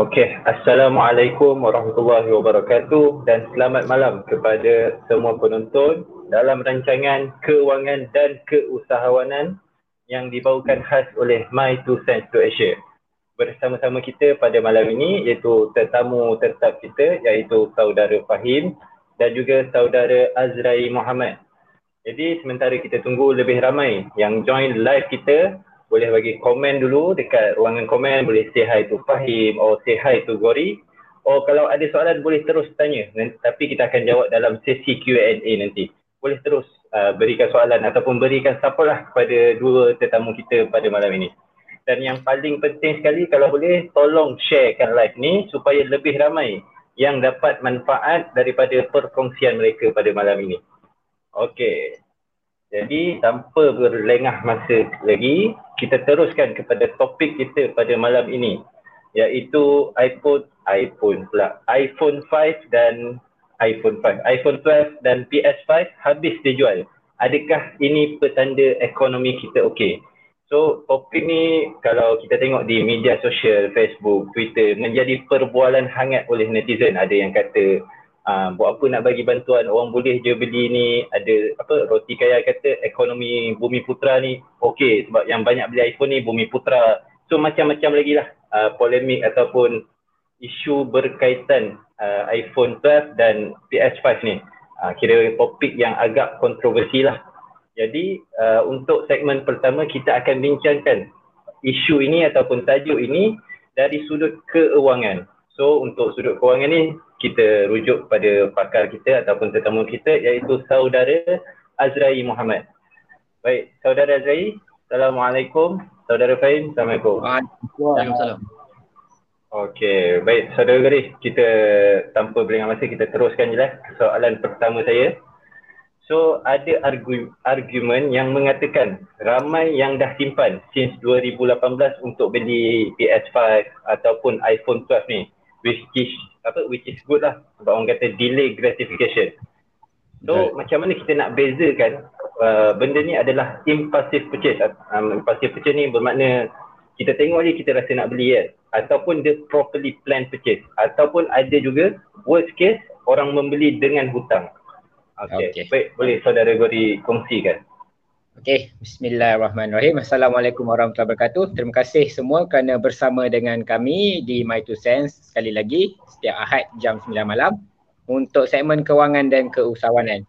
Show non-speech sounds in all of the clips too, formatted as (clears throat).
Okey, Assalamualaikum warahmatullahi wabarakatuh dan selamat malam kepada semua penonton dalam rancangan Keuangan dan Keusahawanan yang dibawakan khas oleh My Two Cents to Asia. Bersama-sama kita pada malam ini iaitu tetamu tetap kita iaitu saudara Fahim dan juga saudara Azrai Muhammad. Jadi sementara kita tunggu lebih ramai yang join live kita boleh bagi komen dulu dekat ruangan komen. Boleh say hi to Fahim or say hi to Gori. Or kalau ada soalan boleh terus tanya. Tapi kita akan jawab dalam sesi Q&A nanti. Boleh terus uh, berikan soalan ataupun berikan support lah kepada dua tetamu kita pada malam ini. Dan yang paling penting sekali kalau boleh tolong sharekan live ni supaya lebih ramai yang dapat manfaat daripada perkongsian mereka pada malam ini. Okay. Jadi tanpa berlengah masa lagi, kita teruskan kepada topik kita pada malam ini iaitu iPhone, iPhone pula, iPhone 5 dan iPhone 5, iPhone 12 dan PS5 habis dijual. Adakah ini petanda ekonomi kita okey? So topik ni kalau kita tengok di media sosial, Facebook, Twitter menjadi perbualan hangat oleh netizen. Ada yang kata uh, buat apa nak bagi bantuan? Orang boleh je beli ni. Ada apa roti kaya kata ekonomi bumi putra ni okey. Sebab yang banyak beli iPhone ni bumi putra. So macam-macam lagi lah uh, polemik ataupun isu berkaitan uh, iPhone 12 dan PS5 ni. Uh, kira topik yang agak kontroversi lah. Jadi uh, untuk segmen pertama kita akan bincangkan isu ini ataupun tajuk ini dari sudut keuangan so untuk sudut keuangan ni kita rujuk pada pakar kita ataupun tetamu kita iaitu saudara Azrai Muhammad. Baik, saudara Azrai, Assalamualaikum. Saudara Fahim, Assalamualaikum. Waalaikumsalam. Okey, baik saudara Gari, kita tanpa berlengah masa kita teruskan jelas soalan pertama saya. So ada argu, argument yang mengatakan ramai yang dah simpan since 2018 untuk beli PS5 ataupun iPhone 12 ni which is apa which is good lah sebab orang kata delay gratification. So right. macam mana kita nak bezakan uh, benda ni adalah impulsive purchase. Um, impulsive purchase ni bermakna kita tengok je kita rasa nak beli kan ataupun the properly planned purchase ataupun ada juga worst case orang membeli dengan hutang. Okay. okay. Baik, boleh saudara Gori kongsikan. Okey, bismillahirrahmanirrahim. Assalamualaikum warahmatullahi wabarakatuh. Terima kasih semua kerana bersama dengan kami di My Two Cents sekali lagi setiap Ahad jam 9 malam untuk segmen kewangan dan keusahawanan.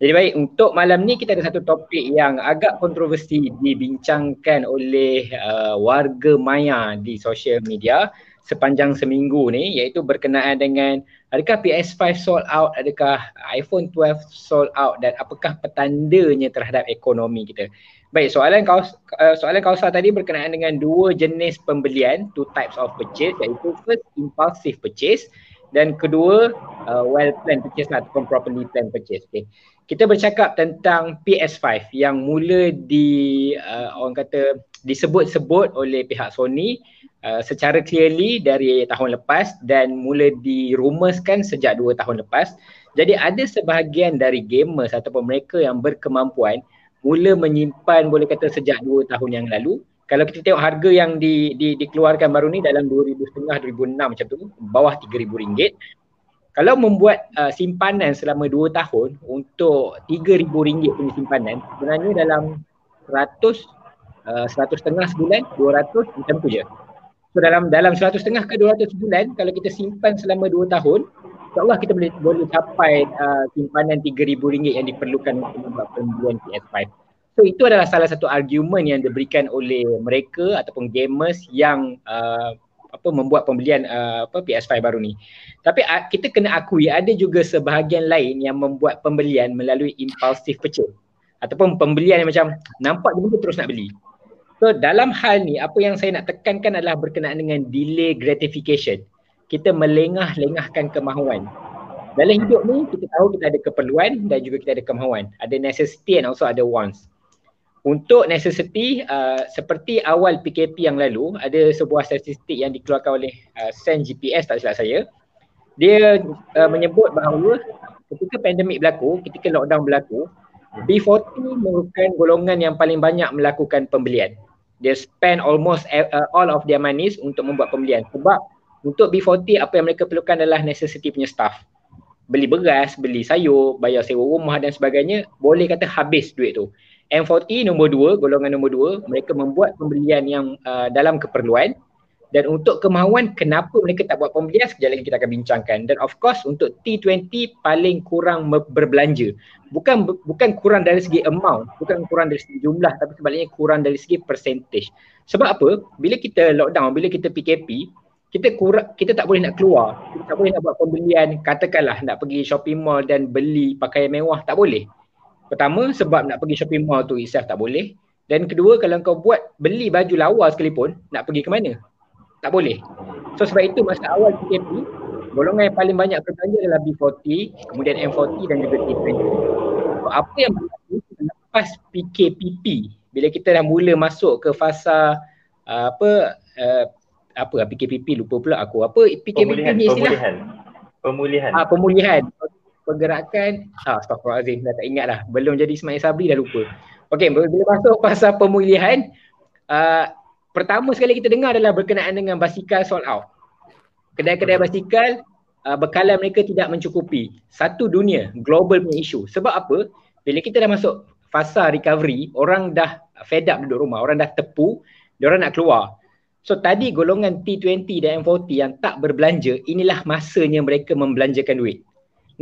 Jadi baik, untuk malam ni kita ada satu topik yang agak kontroversi dibincangkan oleh uh, warga maya di social media sepanjang seminggu ni iaitu berkenaan dengan adakah PS5 sold out, adakah iPhone 12 sold out dan apakah petandanya terhadap ekonomi kita. Baik, soalan kau uh, soalan kausa tadi berkenaan dengan dua jenis pembelian, two types of purchase iaitu first impulsive purchase dan kedua uh, well planned purchase lah, ataupun properly planned purchase. Okay. Kita bercakap tentang PS5 yang mula di uh, orang kata disebut-sebut oleh pihak Sony uh, secara clearly dari tahun lepas dan mula dirumuskan sejak dua tahun lepas. Jadi ada sebahagian dari gamers ataupun mereka yang berkemampuan mula menyimpan boleh kata sejak dua tahun yang lalu. Kalau kita tengok harga yang di, di, dikeluarkan baru ni dalam 2005 2006 macam tu bawah RM3,000 kalau membuat uh, simpanan selama 2 tahun untuk RM3,000 punya simpanan sebenarnya dalam 100 uh, 100 setengah sebulan 200 macam tu je So dalam dalam 100 setengah ke 200 bulan kalau kita simpan selama 2 tahun insyaAllah kita boleh boleh capai uh, simpanan RM3,000 yang diperlukan untuk membuat pembelian PS5. So itu adalah salah satu argument yang diberikan oleh mereka ataupun gamers yang uh, apa membuat pembelian uh, apa PS5 baru ni. Tapi uh, kita kena akui ada juga sebahagian lain yang membuat pembelian melalui impulsive purchase ataupun pembelian yang macam nampak dia terus nak beli. So dalam hal ni apa yang saya nak tekankan adalah berkenaan dengan delay gratification. Kita melengah-lengahkan kemahuan. Dalam hidup ni kita tahu kita ada keperluan dan juga kita ada kemahuan. Ada necessity and also ada wants. Untuk necessity uh, seperti awal PKP yang lalu ada sebuah statistik yang dikeluarkan oleh uh, Sen GPS tak silap saya. Dia uh, menyebut bahawa ketika pandemik berlaku, ketika lockdown berlaku, B40 merupakan golongan yang paling banyak melakukan pembelian dia spend almost uh, all of their money untuk membuat pembelian sebab Untuk B40 apa yang mereka perlukan adalah necessity punya staff. Beli beras, beli sayur, bayar sewa rumah dan sebagainya, boleh kata habis duit tu. M40 nombor dua, golongan nombor dua, mereka membuat pembelian yang uh, dalam keperluan dan untuk kemahuan kenapa mereka tak buat pembelian sekejap lagi kita akan bincangkan. Dan of course untuk T20 paling kurang berbelanja. Bukan bukan kurang dari segi amount bukan kurang dari segi jumlah tapi sebaliknya kurang dari segi percentage. Sebab apa? Bila kita lockdown bila kita PKP kita kurang kita tak boleh nak keluar. Kita tak boleh nak buat pembelian. Katakanlah nak pergi shopping mall dan beli pakaian mewah tak boleh. Pertama sebab nak pergi shopping mall tu itself tak boleh. Dan kedua kalau kau buat beli baju lawa sekalipun nak pergi ke mana tak boleh. So sebab itu masa awal PKP, golongan yang paling banyak berbelanja adalah B40, kemudian M40 dan juga T20. So, apa yang berlaku lepas PKPP, bila kita dah mula masuk ke fasa uh, apa uh, apa lah PKPP lupa pula aku. Apa PKPP pemulihan, ni istilah? Pemulihan. Pemulihan. Ah, pemulihan. Pergerakan, ah, astagfirullahaladzim, dah tak ingat lah. Belum jadi Ismail Sabri dah lupa. Okey, bila masuk fasa pemulihan, uh, pertama sekali kita dengar adalah berkenaan dengan basikal sold out. Kedai-kedai basikal uh, bekalan mereka tidak mencukupi. Satu dunia, global punya isu. Sebab apa? Bila kita dah masuk fasa recovery, orang dah fed up duduk rumah, orang dah tepu, dia orang nak keluar. So tadi golongan T20 dan M40 yang tak berbelanja, inilah masanya mereka membelanjakan duit.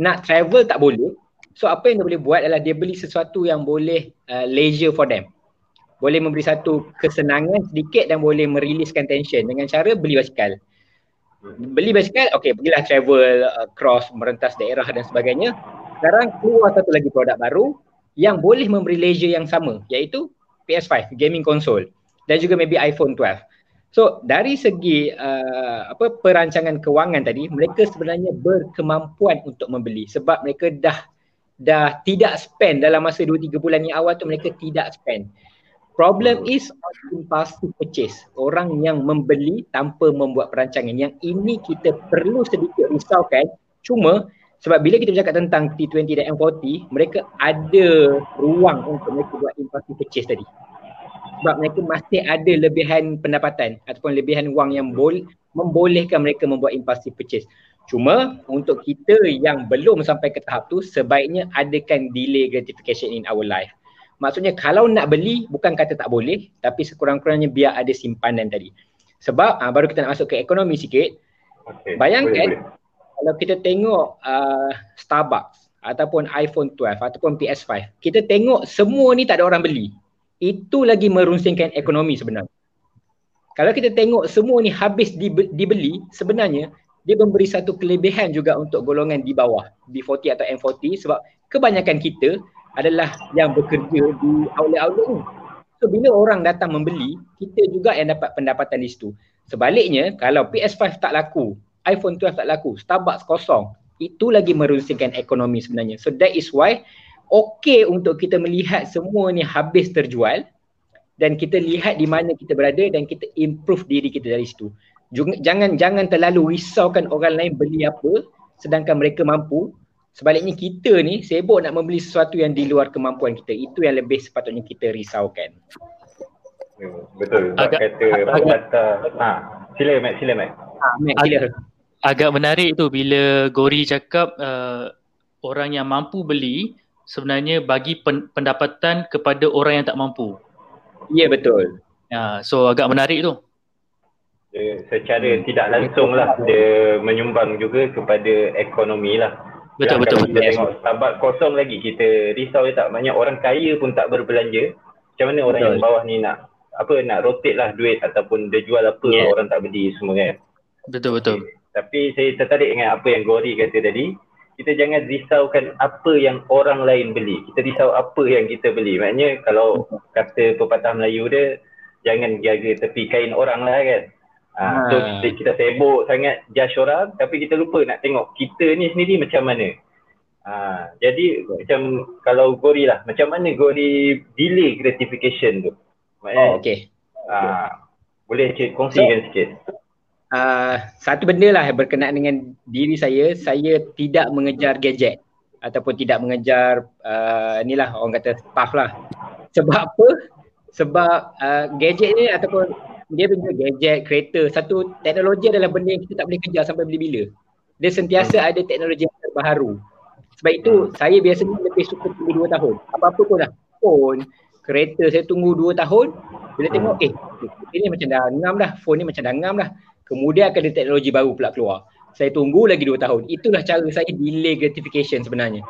Nak travel tak boleh. So apa yang dia boleh buat adalah dia beli sesuatu yang boleh uh, leisure for them boleh memberi satu kesenangan sedikit dan boleh meriliskan tension dengan cara beli basikal. Beli basikal, okey, pergilah travel uh, cross merentas daerah dan sebagainya. Sekarang keluar satu lagi produk baru yang boleh memberi leisure yang sama iaitu PS5, gaming console dan juga maybe iPhone 12. So dari segi uh, apa perancangan kewangan tadi, mereka sebenarnya berkemampuan untuk membeli sebab mereka dah dah tidak spend dalam masa 2 3 bulan yang awal tu mereka tidak spend. Problem is impulsive purchase. Orang yang membeli tanpa membuat perancangan. Yang ini kita perlu sedikit risaukan. Cuma sebab bila kita bercakap tentang T20 dan M40, mereka ada ruang untuk mereka buat impulsive purchase tadi. Sebab mereka masih ada lebihan pendapatan ataupun lebihan wang yang bol- membolehkan mereka membuat impulsive purchase. Cuma untuk kita yang belum sampai ke tahap tu sebaiknya adakan delay gratification in our life. Maksudnya kalau nak beli bukan kata tak boleh tapi sekurang-kurangnya biar ada simpanan tadi. Sebab uh, baru kita nak masuk ke ekonomi sikit. Okay. Bayangkan boleh, boleh. kalau kita tengok uh, Starbucks ataupun iPhone 12 ataupun PS5, kita tengok semua ni tak ada orang beli. Itu lagi merunsingkan ekonomi sebenarnya. Kalau kita tengok semua ni habis dibeli, sebenarnya dia memberi satu kelebihan juga untuk golongan di bawah B40 atau M40 sebab kebanyakan kita adalah yang bekerja di outlet-outlet ni. So bila orang datang membeli, kita juga yang dapat pendapatan di situ. Sebaliknya, kalau PS5 tak laku, iPhone 12 tak laku, Starbucks kosong, itu lagi merunsingkan ekonomi sebenarnya. So that is why okay untuk kita melihat semua ni habis terjual dan kita lihat di mana kita berada dan kita improve diri kita dari situ. Jangan jangan terlalu risaukan orang lain beli apa sedangkan mereka mampu Sebaliknya kita ni sibuk nak membeli sesuatu yang di luar kemampuan kita. Itu yang lebih sepatutnya kita risaukan. Betul. Agak, kata agak, kata, ha, sila Mac, sila Mac. Ha, Mac sila. Agak, agak menarik tu bila Gori cakap uh, orang yang mampu beli sebenarnya bagi pen, pendapatan kepada orang yang tak mampu. Ya yeah, betul. Ya, so agak menarik tu. Dia, secara hmm. tidak langsung lah dia menyumbang juga kepada ekonomi lah. Betul betul. Tengok Starbucks kosong lagi kita risau ya tak banyak orang kaya pun tak berbelanja. Macam mana orang betul. yang bawah ni nak apa nak rotate lah duit ataupun dia jual apa yeah. orang tak beli semua kan. Betul betul. Okay. Tapi saya tertarik dengan apa yang Gori kata tadi. Kita jangan risaukan apa yang orang lain beli. Kita risau apa yang kita beli. Maknanya kalau kata pepatah Melayu dia jangan jaga tepi kain orang lah kan. Ha, so kita, kita sibuk sangat judge orang tapi kita lupa nak tengok kita ni sendiri macam mana. Ha, jadi macam kalau Gori lah, macam mana Gori delay gratification tu? Maknanya, oh okay. Ha, boleh cik, kongsikan so, sikit. Uh, satu benda lah berkenaan dengan diri saya, saya tidak mengejar gadget ataupun tidak mengejar uh, inilah orang kata staff lah. Sebab apa? Sebab uh, gadget ni ataupun dia punya gadget, kereta, satu teknologi adalah benda yang kita tak boleh kejar sampai bila-bila. Dia sentiasa hmm. ada teknologi yang terbaru. Sebab itu hmm. saya biasanya lebih suka tunggu 2 tahun. Apa-apa pun lah. Phone, kereta saya tunggu 2 tahun. Bila hmm. tengok eh ini macam dah ngam dah. Phone ni macam dah ngam dah. Kemudian akan ada teknologi baru pula keluar. Saya tunggu lagi 2 tahun. Itulah cara saya delay gratification sebenarnya.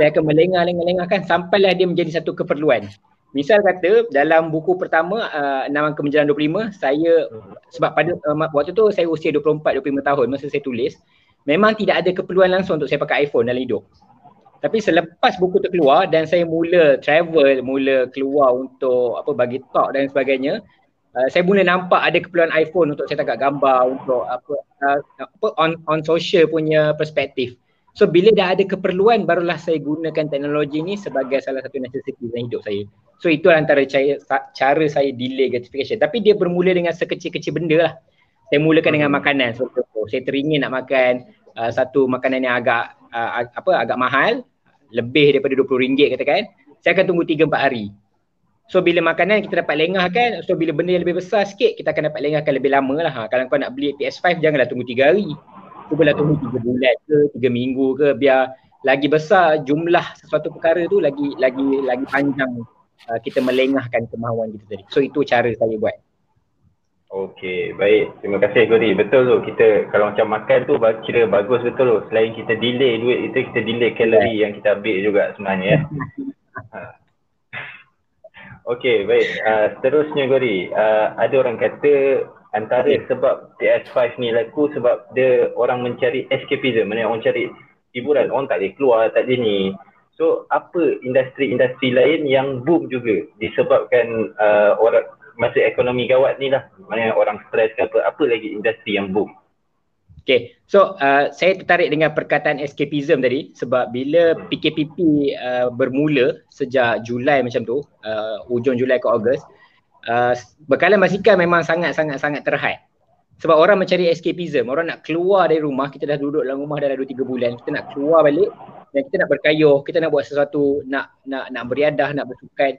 Saya akan melengah-lengah-lengah kan sampailah dia menjadi satu keperluan. Misal kata dalam buku pertama uh, 6 angka menjelang 25 saya sebab pada uh, waktu tu saya usia 24 25 tahun masa saya tulis memang tidak ada keperluan langsung untuk saya pakai iPhone dalam hidup. Tapi selepas buku tu keluar dan saya mula travel, mula keluar untuk apa bagi talk dan sebagainya, uh, saya mula nampak ada keperluan iPhone untuk saya tangkap gambar untuk apa uh, apa on on social punya perspektif. So bila dah ada keperluan barulah saya gunakan teknologi ni sebagai salah satu necessity dalam hidup saya. So itu antara cara, cara saya delay gratification. Tapi dia bermula dengan sekecil-kecil benda lah. Saya mulakan dengan hmm. makanan. So, saya teringin nak makan uh, satu makanan yang agak uh, apa agak mahal. Lebih daripada RM20 katakan. Saya akan tunggu 3-4 hari. So bila makanan kita dapat lengah kan. So bila benda yang lebih besar sikit kita akan dapat lengahkan lebih lama lah. Ha, kalau kau nak beli PS5 janganlah tunggu 3 hari cubalah tunggu tiga bulan ke tiga minggu ke biar lagi besar jumlah sesuatu perkara tu lagi lagi lagi panjang uh, kita melengahkan kemahuan kita tadi. So itu cara saya buat. Okey, baik. Terima kasih Gori. Betul tu kita kalau macam makan tu kira bagus betul tu. Selain kita delay duit itu kita delay kalori yeah. yang kita ambil juga sebenarnya ya. (laughs) Ha. Okey, baik. Uh, seterusnya Gori, uh, ada orang kata antara sebab PS5 ni laku sebab dia orang mencari escapism mana orang cari hiburan. Orang tak boleh keluar tak boleh ni. So apa industri-industri lain yang boom juga disebabkan uh, orang masa ekonomi gawat ni lah. Mana orang stres ke apa apa lagi industri yang boom? Okay, so uh, saya tertarik dengan perkataan escapism tadi sebab bila PKPP uh, bermula sejak Julai macam tu, uh, hujung Julai ke Ogos, uh, bekalan basikal memang sangat-sangat-sangat terhad. Sebab orang mencari escapism, orang nak keluar dari rumah, kita dah duduk dalam rumah dah 2-3 bulan, kita nak keluar balik dan kita nak berkayuh, kita nak buat sesuatu, nak nak nak beriadah, nak bersukan.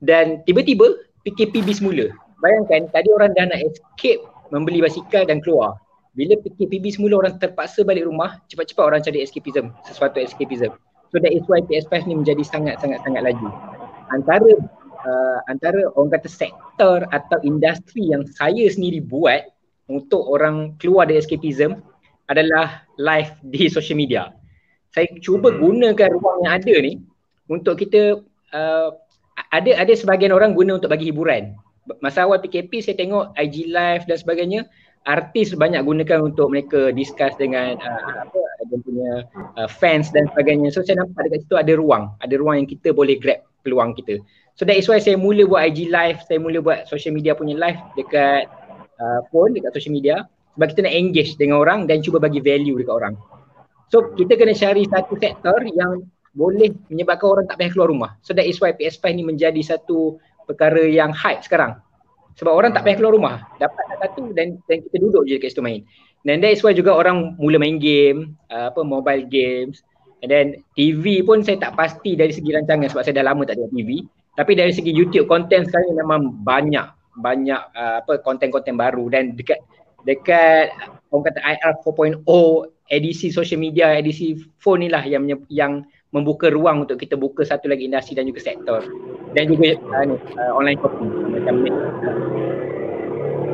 Dan tiba-tiba PKPB semula. Bayangkan tadi orang dah nak escape membeli basikal dan keluar. Bila PKPB semula orang terpaksa balik rumah, cepat-cepat orang cari escapism, sesuatu escapism. So that is why PS5 ni menjadi sangat-sangat-sangat laju. Antara uh, antara orang kata sektor atau industri yang saya sendiri buat untuk orang keluar dari escapism adalah live di social media. Saya cuba hmm. gunakan ruang yang ada ni untuk kita uh, ada ada sebagian orang guna untuk bagi hiburan. Masa awal PKP saya tengok IG live dan sebagainya artis banyak gunakan untuk mereka discuss dengan uh, apa dia punya uh, fans dan sebagainya. So saya nampak dekat situ ada ruang, ada ruang yang kita boleh grab peluang kita. So that is why saya mula buat IG live, saya mula buat social media punya live dekat uh, phone, dekat social media sebab kita nak engage dengan orang dan cuba bagi value dekat orang. So kita kena cari satu sektor yang boleh menyebabkan orang tak payah keluar rumah. So that is why PS5 ni menjadi satu perkara yang hype sekarang. Sebab orang tak payah keluar rumah, dapat satu dan dan kita duduk je dekat situ main. Dan that is why juga orang mula main game, uh, apa mobile games. And then TV pun saya tak pasti dari segi rancangan sebab saya dah lama tak tengok TV. Tapi dari segi YouTube content sekarang memang banyak banyak uh, apa konten-konten baru dan dekat dekat orang kata IR 4.0 edisi social media edisi phone ni lah yang yang membuka ruang untuk kita buka satu lagi industri dan juga sektor dan juga uh, ni, uh, online shopping macam ni.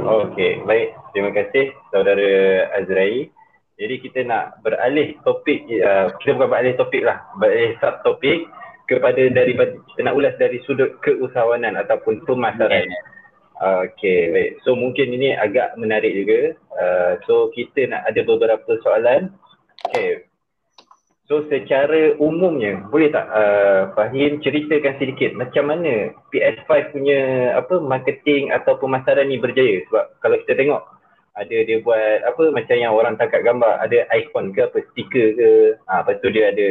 Okey, baik. Terima kasih saudara Azrai. Jadi kita nak beralih topik uh, kita bukan beralih topik lah, beralih subtopik kepada dari kita nak ulas dari sudut keusahawanan ataupun pemasaran. Yeah. Okay, baik. So mungkin ini agak menarik juga. Uh, so kita nak ada beberapa soalan. Okay. So secara umumnya, boleh tak uh, Fahim ceritakan sedikit macam mana PS5 punya apa marketing atau pemasaran ni berjaya? Sebab kalau kita tengok ada dia buat apa macam yang orang tangkap gambar ada ikon ke apa stiker ke ha, lepas tu dia ada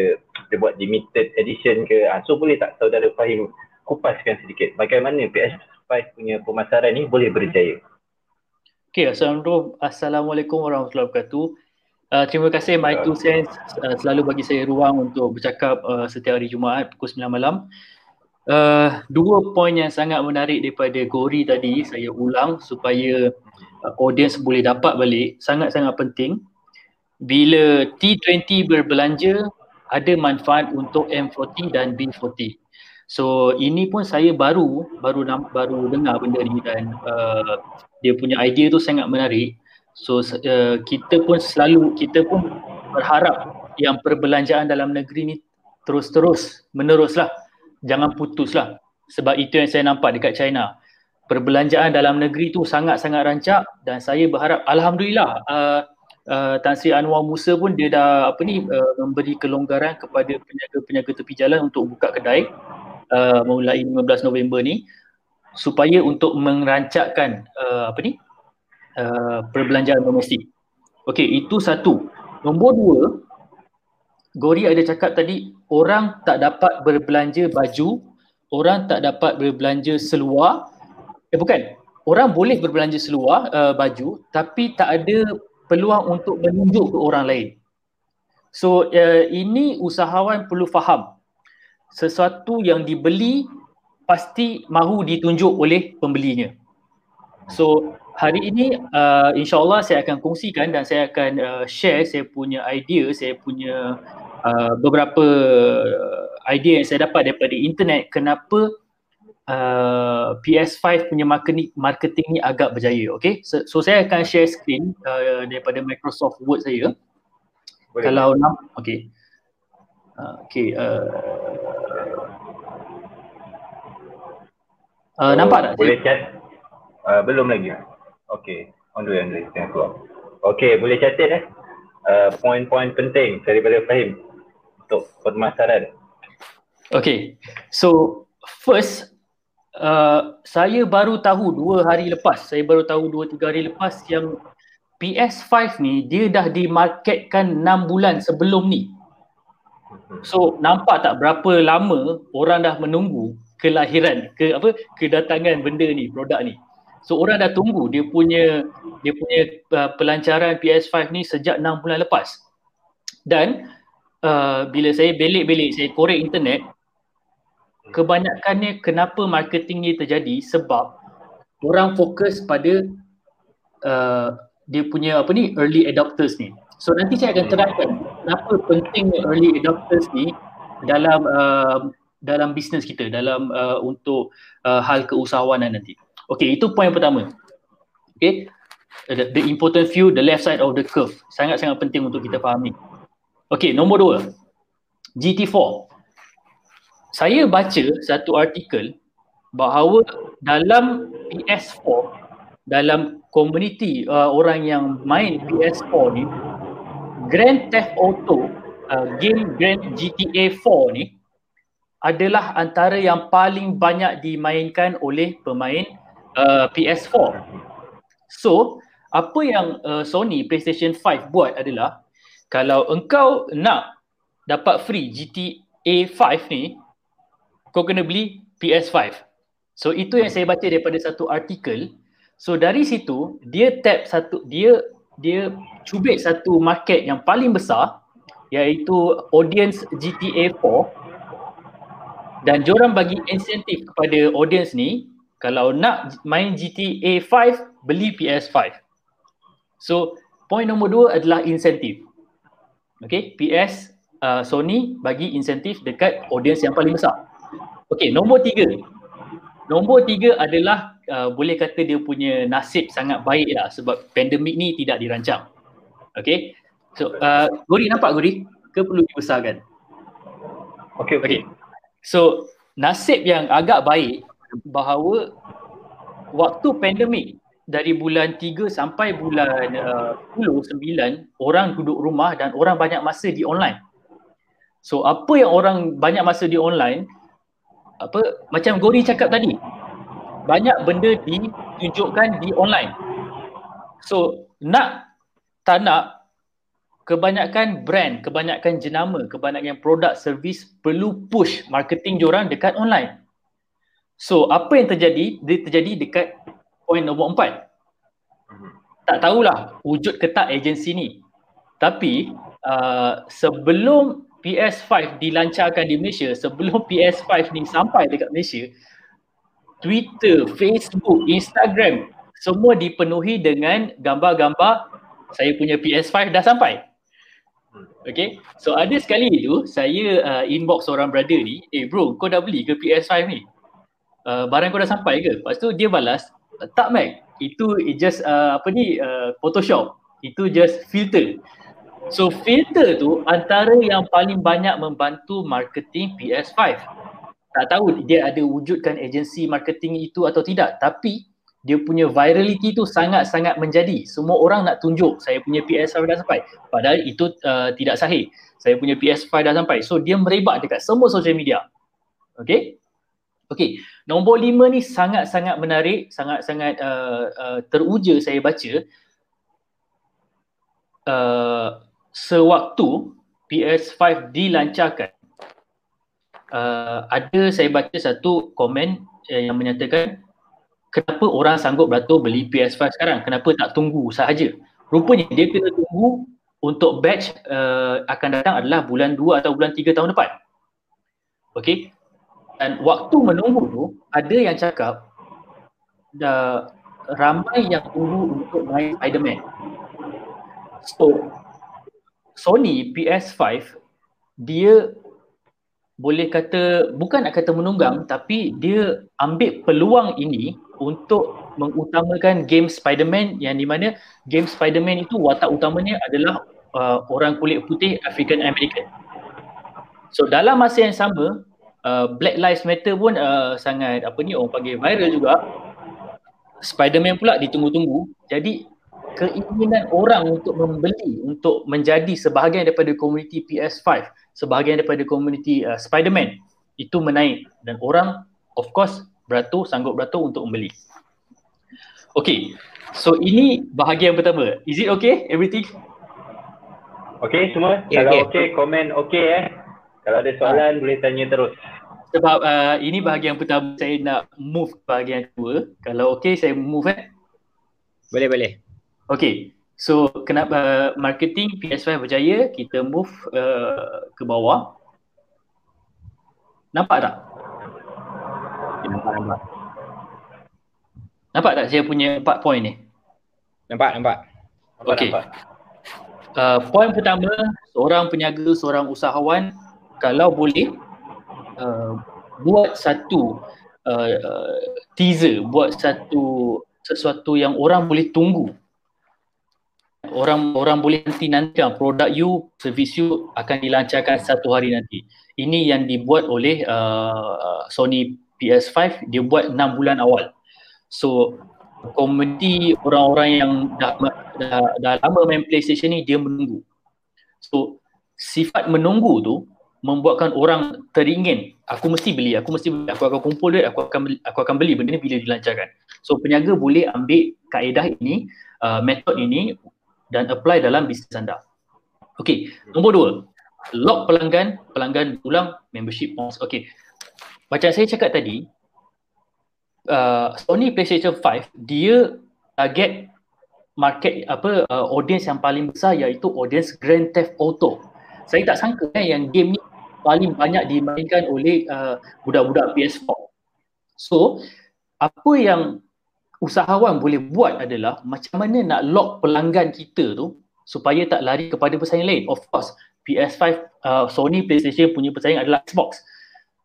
dia buat limited edition ke? Ha, so boleh tak saudara Fahim kupaskan sedikit bagaimana PS5 punya pemasaran ni boleh berjaya? Okay, Assalamualaikum, Assalamualaikum warahmatullahi wabarakatuh. Uh, terima kasih My Two Sense uh, selalu bagi saya ruang untuk bercakap uh, setiap hari Jumaat pukul 9 malam. Uh, dua poin yang sangat menarik daripada Gori tadi saya ulang supaya uh, audience boleh dapat balik sangat-sangat penting. Bila T20 berbelanja ada manfaat untuk M40 dan B40 so ini pun saya baru baru baru dengar benda ni dan uh, dia punya idea tu sangat menarik. So uh, kita pun selalu kita pun berharap yang perbelanjaan dalam negeri ni terus-terus meneruslah jangan putuslah sebab itu yang saya nampak dekat China. Perbelanjaan dalam negeri tu sangat-sangat rancak dan saya berharap alhamdulillah uh, uh, Tan Sri Anwar Musa pun dia dah apa ni uh, memberi kelonggaran kepada peniaga-peniaga tepi jalan untuk buka kedai uh, mulai 15 November ni supaya untuk merancakkan uh, apa ni uh, perbelanjaan domestik. Okey, itu satu. Nombor dua, Gori ada cakap tadi orang tak dapat berbelanja baju, orang tak dapat berbelanja seluar. Eh bukan, orang boleh berbelanja seluar uh, baju tapi tak ada peluang untuk menunjuk ke orang lain. So uh, ini usahawan perlu faham. Sesuatu yang dibeli pasti mahu ditunjuk oleh pembelinya. So hari ini uh, insyaAllah saya akan kongsikan dan saya akan uh, share saya punya idea, saya punya uh, beberapa idea yang saya dapat daripada internet kenapa uh, PS5 punya marketing, marketing ni agak berjaya. Okay, so, so saya akan share screen uh, daripada Microsoft Word saya. Boleh. Kalau nak, okay. Uh, okay, uh, uh, nampak tak? Boleh chat? Uh, belum lagi. Okay, on the way, on the way. Tengah keluar. Okay, boleh catat eh? Uh, poin-poin penting daripada Fahim untuk permasalahan. Okay, so first uh, saya baru tahu dua hari lepas, saya baru tahu dua tiga hari lepas yang PS5 ni dia dah dimarketkan enam bulan sebelum ni. So nampak tak berapa lama orang dah menunggu kelahiran ke apa kedatangan benda ni produk ni. So orang dah tunggu dia punya dia punya uh, pelancaran PS5 ni sejak enam bulan lepas. Dan uh, bila saya belik-belik saya korek internet kebanyakannya kenapa marketing ni terjadi sebab orang fokus pada uh, dia punya apa ni early adopters ni. So nanti saya akan terangkan kenapa penting early adopters ni dalam uh, dalam bisnes kita dalam uh, untuk uh, hal keusahawanan nanti. Okay, itu poin pertama. Okay, the, the important view, the left side of the curve. Sangat-sangat penting untuk kita fahami. Okay, nombor dua. GT4 saya baca satu artikel bahawa dalam PS4 dalam komuniti uh, orang yang main PS4 ni Grand Theft Auto uh, game Grand GTA 4 ni adalah antara yang paling banyak dimainkan oleh pemain uh, PS4. So, apa yang uh, Sony PlayStation 5 buat adalah kalau engkau nak dapat free GTA 5 ni kau kena beli PS5. So itu yang saya baca daripada satu artikel. So dari situ dia tap satu dia dia cubit satu market yang paling besar iaitu audience GTA 4 dan joran bagi insentif kepada audience ni kalau nak main GTA 5 beli PS5. So point nombor dua adalah insentif. Okay, PS uh, Sony bagi insentif dekat audience yang paling besar. Okey, nombor tiga. Nombor tiga adalah uh, boleh kata dia punya nasib sangat baik lah sebab pandemik ni tidak dirancang. Okey. So, uh, Gori nampak Gori? Ke perlu dibesarkan? Okey, okey. Okay. So, nasib yang agak baik bahawa waktu pandemik dari bulan 3 sampai bulan uh, 10, 9 orang duduk rumah dan orang banyak masa di online. So apa yang orang banyak masa di online apa? Macam Gori cakap tadi. Banyak benda ditunjukkan di online. So nak tak nak kebanyakan brand kebanyakan jenama kebanyakan produk servis perlu push marketing diorang dekat online. So apa yang terjadi? Dia terjadi dekat poin nombor empat. Tak tahulah wujud ke tak agensi ni. Tapi uh, sebelum PS5 dilancarkan di Malaysia, sebelum PS5 ni sampai dekat Malaysia, Twitter, Facebook, Instagram semua dipenuhi dengan gambar-gambar saya punya PS5 dah sampai. Okay, so ada sekali tu saya uh, inbox seorang brother ni, eh bro kau dah beli ke PS5 ni? Uh, barang kau dah sampai ke? Lepas tu dia balas, tak Mac, itu just uh, apa ni uh, Photoshop, itu just filter. So filter tu antara yang paling banyak membantu marketing PS5. Tak tahu dia ada wujudkan agensi marketing itu atau tidak, tapi dia punya virality tu sangat-sangat menjadi. Semua orang nak tunjuk saya punya PS5 dah sampai. Padahal itu uh, tidak sahih. Saya punya PS5 dah sampai. So dia merebak dekat semua social media. Okay? Okay. Nombor lima ni sangat-sangat menarik, sangat-sangat uh, uh, teruja saya baca. Uh, sewaktu PS5 dilancarkan, uh, ada saya baca satu komen uh, yang menyatakan kenapa orang sanggup beratur beli PS5 sekarang? Kenapa tak tunggu sahaja? Rupanya dia kena tunggu untuk batch uh, akan datang adalah bulan 2 atau bulan 3 tahun depan. Okay. Dan waktu menunggu tu, ada yang cakap dah ramai yang tunggu untuk main Spiderman. So, Sony PS5 dia boleh kata bukan nak kata menunggang tapi dia ambil peluang ini untuk mengutamakan game Spider-Man yang di mana game Spider-Man itu watak utamanya adalah uh, orang kulit putih African American. So dalam masa yang sama uh, Black Lives Matter pun uh, sangat apa ni orang panggil viral juga. Spider-Man pula ditunggu-tunggu. Jadi keinginan orang untuk membeli untuk menjadi sebahagian daripada komuniti PS5, sebahagian daripada komuniti uh, Spider-Man itu menaik dan orang of course beratur, sanggup beratur untuk membeli. Okay, so ini bahagian pertama. Is it okay, everything? Okay semua? Yeah, Kalau okay. okay, komen okay eh. Kalau ada soalan uh, boleh tanya terus. Sebab uh, ini bahagian pertama saya nak move bahagian kedua. Kalau okay saya move eh. Boleh, boleh. Okay, so kenapa uh, marketing PS5 berjaya, kita move uh, ke bawah. Nampak tak? nampak nampak. Nampak tak saya punya empat point ni? Nampak nampak. Okey. Uh, point pertama, seorang peniaga, seorang usahawan kalau boleh uh, buat satu uh, uh, teaser, buat satu sesuatu yang orang boleh tunggu. Orang orang boleh nanti nantikan produk you, servis you akan dilancarkan satu hari nanti. Ini yang dibuat oleh uh, Sony PS5 dia buat 6 bulan awal. So komuniti orang-orang yang dah, dah, dah lama main PlayStation ni dia menunggu. So sifat menunggu tu membuatkan orang teringin aku mesti beli, aku mesti beli, aku akan kumpul duit, aku akan beli, aku akan beli benda ni bila dilancarkan. So peniaga boleh ambil kaedah ini, uh, metod ini dan apply dalam bisnes anda. Okay, nombor dua, lock pelanggan, pelanggan ulang membership points. Okay, macam saya cakap tadi uh, Sony PlayStation 5 dia target market apa uh, audience yang paling besar iaitu audience Grand Theft Auto. Saya tak sangka kan yang game ni paling banyak dimainkan oleh uh, budak-budak PS4. So, apa yang usahawan boleh buat adalah macam mana nak lock pelanggan kita tu supaya tak lari kepada pesaing lain. Of course, PS5, uh, Sony PlayStation punya pesaing adalah Xbox.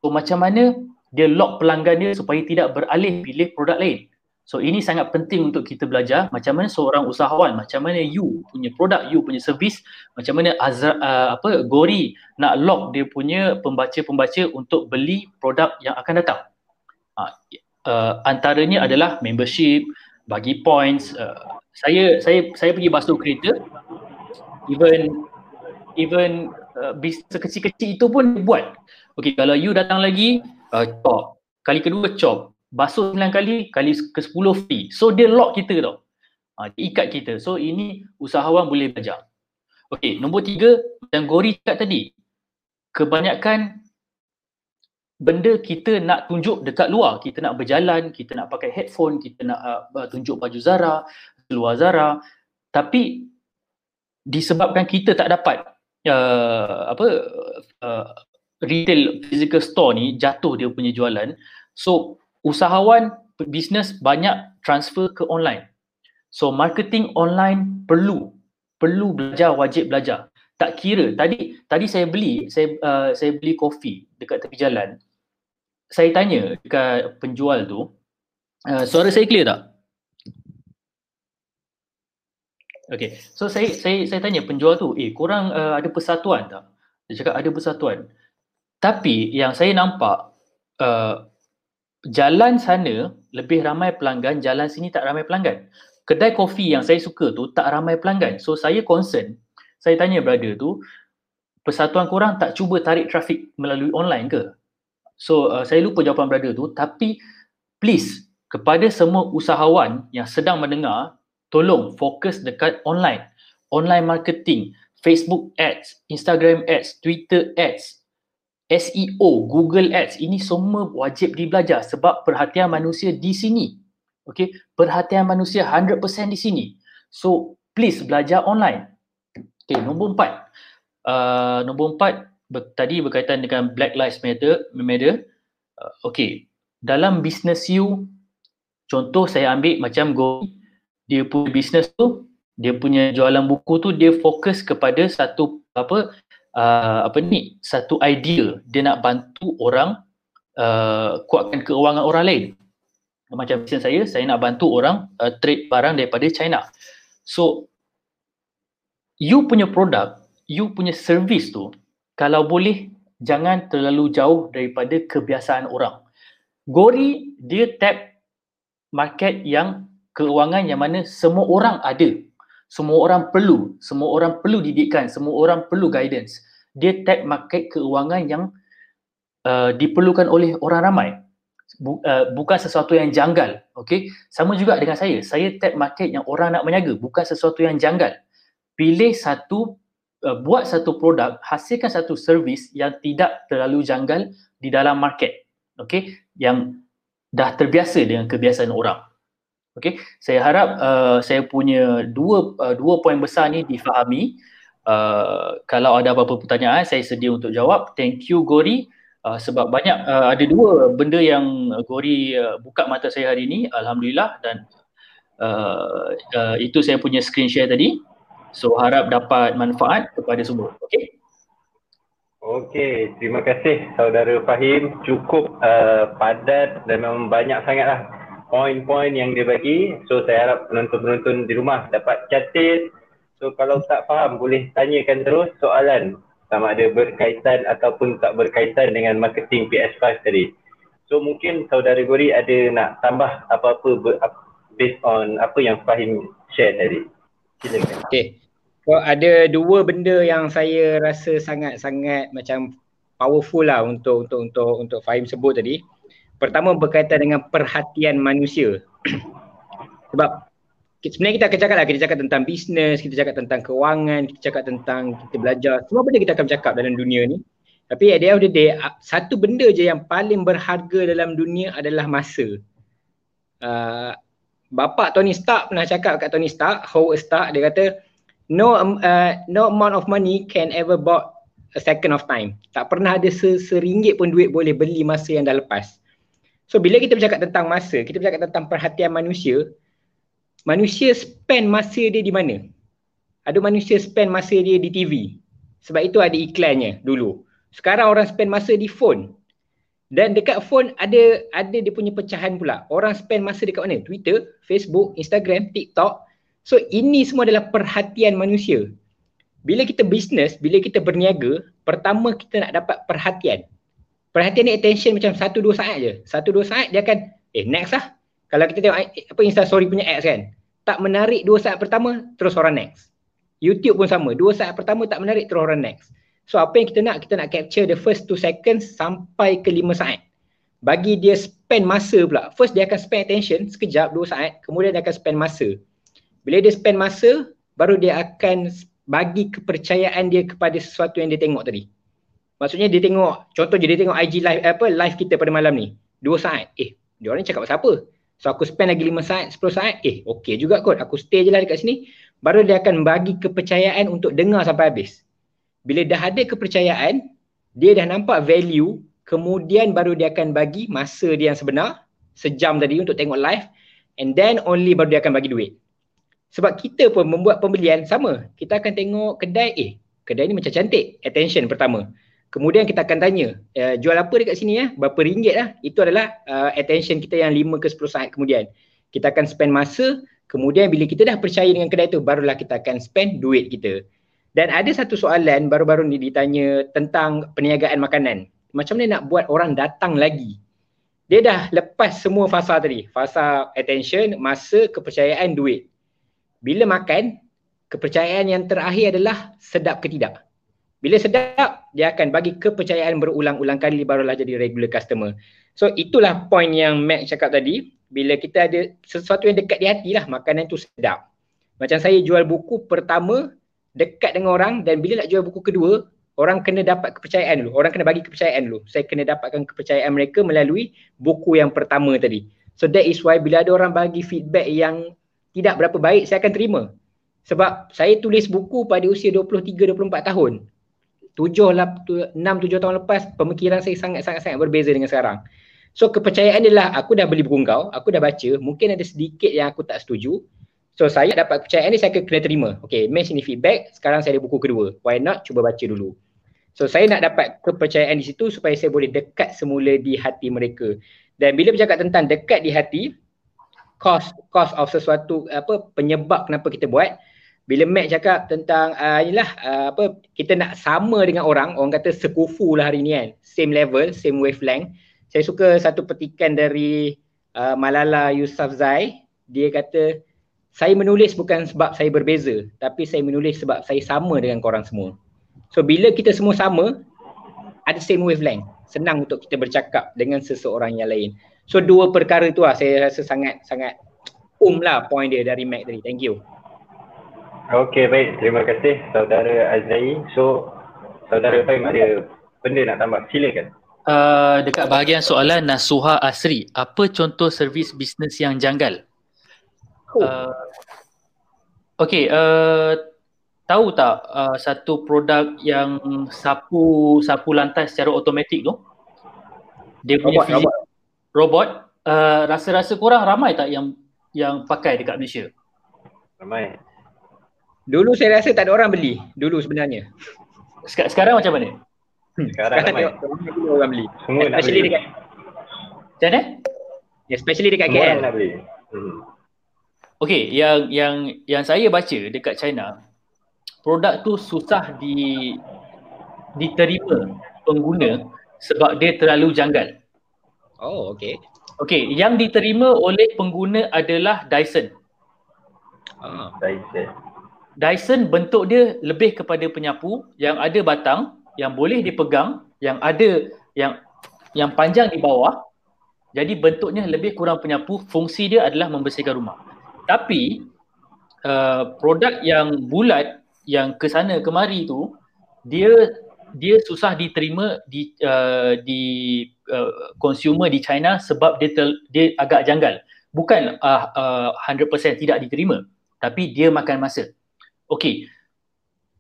So macam mana dia lock pelanggan dia supaya tidak beralih pilih produk lain. So ini sangat penting untuk kita belajar macam mana seorang usahawan, macam mana you punya produk, you punya servis, macam mana Azra, uh, apa Gori nak lock dia punya pembaca-pembaca untuk beli produk yang akan datang. Uh, uh, antaranya adalah membership, bagi points. Uh, saya saya saya pergi basuh kereta even even uh, bisnes kecil-kecil itu pun buat Okay, kalau you datang lagi, uh, chop. Kali kedua chop. Basuh sembilan kali, kali ke sepuluh free. So dia lock kita tau. Uh, dia ikat kita. So ini usahawan boleh belajar. Okay, nombor tiga, yang Gori cakap tadi. Kebanyakan benda kita nak tunjuk dekat luar. Kita nak berjalan, kita nak pakai headphone, kita nak uh, tunjuk baju Zara, keluar Zara. Tapi disebabkan kita tak dapat uh, apa uh, retail physical store ni jatuh dia punya jualan so usahawan bisnes banyak transfer ke online so marketing online perlu perlu belajar wajib belajar tak kira tadi tadi saya beli saya uh, saya beli kopi dekat tepi jalan saya tanya dekat penjual tu uh, suara saya clear tak Okay, so saya saya saya tanya penjual tu, eh korang uh, ada persatuan tak? Dia cakap ada persatuan. Tapi yang saya nampak uh, jalan sana lebih ramai pelanggan, jalan sini tak ramai pelanggan. Kedai kopi yang saya suka tu tak ramai pelanggan. So saya concern, saya tanya brother tu, persatuan korang tak cuba tarik trafik melalui online ke? So uh, saya lupa jawapan brother tu, tapi please kepada semua usahawan yang sedang mendengar, tolong fokus dekat online. Online marketing, Facebook ads, Instagram ads, Twitter ads, SEO, Google Ads, ini semua wajib dibelajar sebab perhatian manusia di sini. Okay, perhatian manusia 100% di sini. So, please belajar online. Okay, nombor empat. Uh, nombor empat, ber, tadi berkaitan dengan Black Lives Matter. Matter. Uh, okay, dalam business you, contoh saya ambil macam Go, dia punya business tu, dia punya jualan buku tu, dia fokus kepada satu apa uh, apa ni satu idea dia nak bantu orang uh, kuatkan keuangan orang lain macam bisnes saya saya nak bantu orang uh, trade barang daripada China so you punya produk you punya service tu kalau boleh jangan terlalu jauh daripada kebiasaan orang Gori dia tap market yang keuangan yang mana semua orang ada semua orang perlu, semua orang perlu didikan, semua orang perlu guidance. Dia tag market keuangan yang uh, diperlukan oleh orang ramai. Bu, uh, bukan sesuatu yang janggal. Okay? Sama juga dengan saya. Saya tag market yang orang nak menyaga. Bukan sesuatu yang janggal. Pilih satu, uh, buat satu produk, hasilkan satu servis yang tidak terlalu janggal di dalam market. Okay? Yang dah terbiasa dengan kebiasaan orang. Okay, saya harap uh, saya punya dua uh, dua poin besar ni difahami. Uh, kalau ada apa-apa pertanyaan, saya sedia untuk jawab. Thank you Gori. Uh, sebab banyak uh, ada dua benda yang Gori uh, buka mata saya hari ini. Alhamdulillah dan uh, uh, itu saya punya screen share tadi. So harap dapat manfaat kepada semua. Okay. Okey, terima kasih saudara Fahim. Cukup uh, padat dan memang banyak sangatlah poin-poin yang dia bagi. So saya harap penonton-penonton di rumah dapat catat. So kalau tak faham boleh tanyakan terus soalan sama ada berkaitan ataupun tak berkaitan dengan marketing PS5 tadi. So mungkin saudara Gori ada nak tambah apa-apa ber, based on apa yang Fahim share tadi. Silakan. Okay. So ada dua benda yang saya rasa sangat-sangat macam powerful lah untuk untuk untuk untuk Fahim sebut tadi. Pertama berkaitan dengan perhatian manusia. (clears throat) Sebab sebenarnya kita akan cakap lah, kita cakap tentang bisnes, kita cakap tentang kewangan, kita cakap tentang kita belajar. Semua benda kita akan cakap dalam dunia ni. Tapi at the end of the day, satu benda je yang paling berharga dalam dunia adalah masa. Uh, Bapa Tony Stark pernah cakap kat Tony Stark, Howard Stark, dia kata, no uh, no amount of money can ever bought a second of time. Tak pernah ada seringgit pun duit boleh beli masa yang dah lepas. So bila kita bercakap tentang masa, kita bercakap tentang perhatian manusia, manusia spend masa dia di mana? Ada manusia spend masa dia di TV. Sebab itu ada iklannya dulu. Sekarang orang spend masa di phone. Dan dekat phone ada ada dia punya pecahan pula. Orang spend masa dekat mana? Twitter, Facebook, Instagram, TikTok. So ini semua adalah perhatian manusia. Bila kita bisnes, bila kita berniaga, pertama kita nak dapat perhatian perhatian ni attention macam satu dua saat je. Satu dua saat dia akan eh next lah. Kalau kita tengok eh, apa Insta story punya ads kan. Tak menarik dua saat pertama terus orang next. YouTube pun sama. Dua saat pertama tak menarik terus orang next. So apa yang kita nak? Kita nak capture the first two seconds sampai ke lima saat. Bagi dia spend masa pula. First dia akan spend attention sekejap dua saat. Kemudian dia akan spend masa. Bila dia spend masa baru dia akan bagi kepercayaan dia kepada sesuatu yang dia tengok tadi. Maksudnya dia tengok, contoh je dia tengok IG live apa live kita pada malam ni. Dua saat. Eh, dia orang cakap pasal apa? So aku spend lagi lima saat, sepuluh saat. Eh, okey juga kot. Aku stay je lah dekat sini. Baru dia akan bagi kepercayaan untuk dengar sampai habis. bila dah ada kepercayaan, dia dah nampak value, kemudian baru dia akan bagi masa dia yang sebenar, sejam tadi untuk tengok live and then only baru dia akan bagi duit. Sebab kita pun membuat pembelian sama. Kita akan tengok kedai, eh kedai ni macam cantik, attention pertama. Kemudian kita akan tanya, uh, jual apa dekat sini ya? Berapa ringgit lah? Itu adalah uh, attention kita yang 5 ke 10 saat kemudian. Kita akan spend masa, kemudian bila kita dah percaya dengan kedai tu, barulah kita akan spend duit kita. Dan ada satu soalan baru-baru ni ditanya tentang perniagaan makanan. Macam mana nak buat orang datang lagi? Dia dah lepas semua fasa tadi. Fasa attention, masa, kepercayaan, duit. Bila makan, kepercayaan yang terakhir adalah sedap ke tidak. Bila sedap, dia akan bagi kepercayaan berulang-ulang kali barulah jadi regular customer. So itulah point yang Mac cakap tadi. Bila kita ada sesuatu yang dekat di hati lah, makanan tu sedap. Macam saya jual buku pertama, dekat dengan orang dan bila nak jual buku kedua, orang kena dapat kepercayaan dulu. Orang kena bagi kepercayaan dulu. Saya kena dapatkan kepercayaan mereka melalui buku yang pertama tadi. So that is why bila ada orang bagi feedback yang tidak berapa baik, saya akan terima. Sebab saya tulis buku pada usia 23-24 tahun. 7, 6, 7 tahun lepas, pemikiran saya sangat-sangat berbeza dengan sekarang. So kepercayaan adalah aku dah beli buku kau, aku dah baca, mungkin ada sedikit yang aku tak setuju, So saya dapat kepercayaan ni saya kena terima. Okay, match ni feedback, sekarang saya ada buku kedua. Why not? Cuba baca dulu. So saya nak dapat kepercayaan di situ supaya saya boleh dekat semula di hati mereka. Dan bila bercakap tentang dekat di hati, cost cost of sesuatu apa penyebab kenapa kita buat, bila Mac cakap tentang uh, inilah uh, apa kita nak sama dengan orang, orang kata sekufu lah hari ni kan. Same level, same wavelength. Saya suka satu petikan dari uh, Malala Yousafzai. Dia kata saya menulis bukan sebab saya berbeza tapi saya menulis sebab saya sama dengan korang semua. So bila kita semua sama ada same wavelength senang untuk kita bercakap dengan seseorang yang lain. So dua perkara tu lah saya rasa sangat sangat um lah point dia dari Mac tadi. Thank you. Okay baik terima kasih saudara Azrai. So saudara Faim ada benda nak tambah silakan. Uh, dekat bahagian soalan Nasuha Asri, apa contoh servis bisnes yang janggal? Uh, okay, uh, tahu tak uh, satu produk yang sapu sapu lantai secara automatik tu? Dia punya robot. Fizik, robot. Robot uh, rasa-rasa kurang ramai tak yang yang pakai dekat Malaysia? Ramai. Dulu saya rasa tak ada orang beli. Dulu sebenarnya. Sek- sekarang macam mana? Hmm, sekarang, sekarang ramai. orang beli. Semua nak beli. Dekat, macam mana? Especially dekat Semua KL. nak beli. Hmm. Okay, yang yang yang saya baca dekat China, produk tu susah di diterima pengguna sebab dia terlalu janggal. Oh, okay. Okay, yang diterima oleh pengguna adalah Dyson. Ah, Dyson. Dyson bentuk dia lebih kepada penyapu yang ada batang, yang boleh dipegang, yang ada yang yang panjang di bawah. Jadi bentuknya lebih kurang penyapu, fungsi dia adalah membersihkan rumah. Tapi uh, produk yang bulat yang ke sana kemari tu dia dia susah diterima di uh, di uh, consumer di China sebab dia tel, dia agak janggal. Bukan uh, uh, 100% tidak diterima tapi dia makan masa. Okey.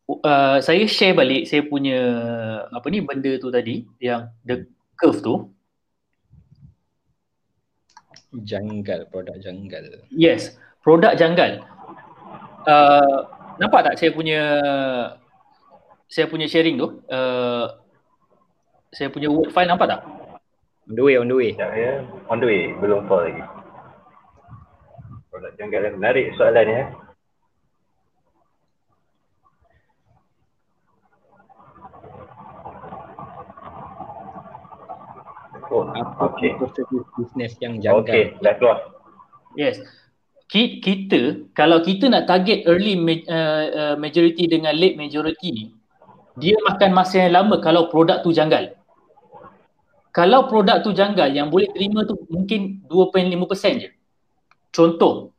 Uh, saya share balik saya punya apa ni benda tu tadi yang the curve tu janggal produk janggal. Yes produk janggal. Uh, nampak tak saya punya saya punya sharing tu? Uh, saya punya word file nampak tak? On the way, on the way. Ya, ya. On the way, belum fall lagi. Produk janggal yang menarik soalan ya. Oh, apa okay. bisnes yang janggal? Okay, dah keluar. Yes kita kalau kita nak target early uh, uh, majority dengan late majority ni dia makan masa yang lama kalau produk tu janggal. Kalau produk tu janggal yang boleh terima tu mungkin 2.5% je. Contoh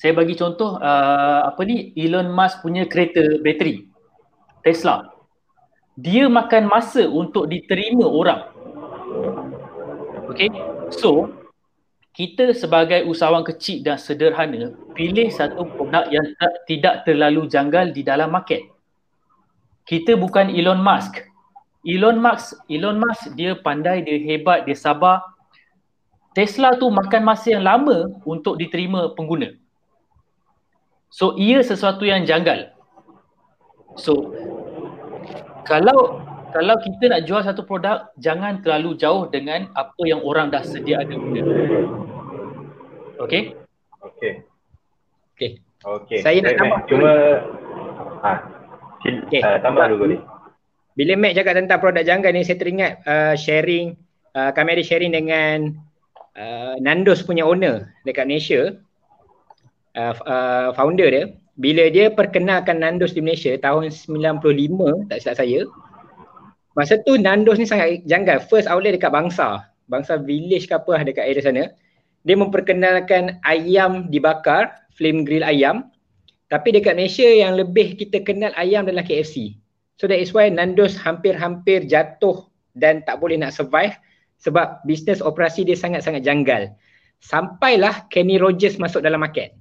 saya bagi contoh uh, apa ni Elon Musk punya kereta bateri Tesla. Dia makan masa untuk diterima orang. Okay? So kita sebagai usahawan kecil dan sederhana pilih satu produk yang tak, tidak terlalu janggal di dalam market. Kita bukan Elon Musk. Elon Musk, Elon Musk dia pandai, dia hebat, dia sabar. Tesla tu makan masa yang lama untuk diterima pengguna. So ia sesuatu yang janggal. So kalau kalau kita nak jual satu produk jangan terlalu jauh dengan apa yang orang dah sedia ada guna. Okay? Okay. Okay. Okay. Saya nak tambah. Cuma ha. Okay. uh, tambah dulu ni. Bila Mac cakap tentang produk janggal ni saya teringat uh, sharing uh, kami ada sharing dengan uh, Nandos punya owner dekat Malaysia. Uh, uh, founder dia. Bila dia perkenalkan Nandos di Malaysia tahun 95 tak silap saya masa tu Nandos ni sangat janggal. First outlet dekat Bangsa. Bangsa village ke apa dekat area sana. Dia memperkenalkan ayam dibakar flame grill ayam tapi dekat Malaysia yang lebih kita kenal ayam adalah KFC So that is why Nandos hampir-hampir jatuh dan tak boleh nak survive sebab bisnes operasi dia sangat-sangat janggal. Sampailah Kenny Rogers masuk dalam market.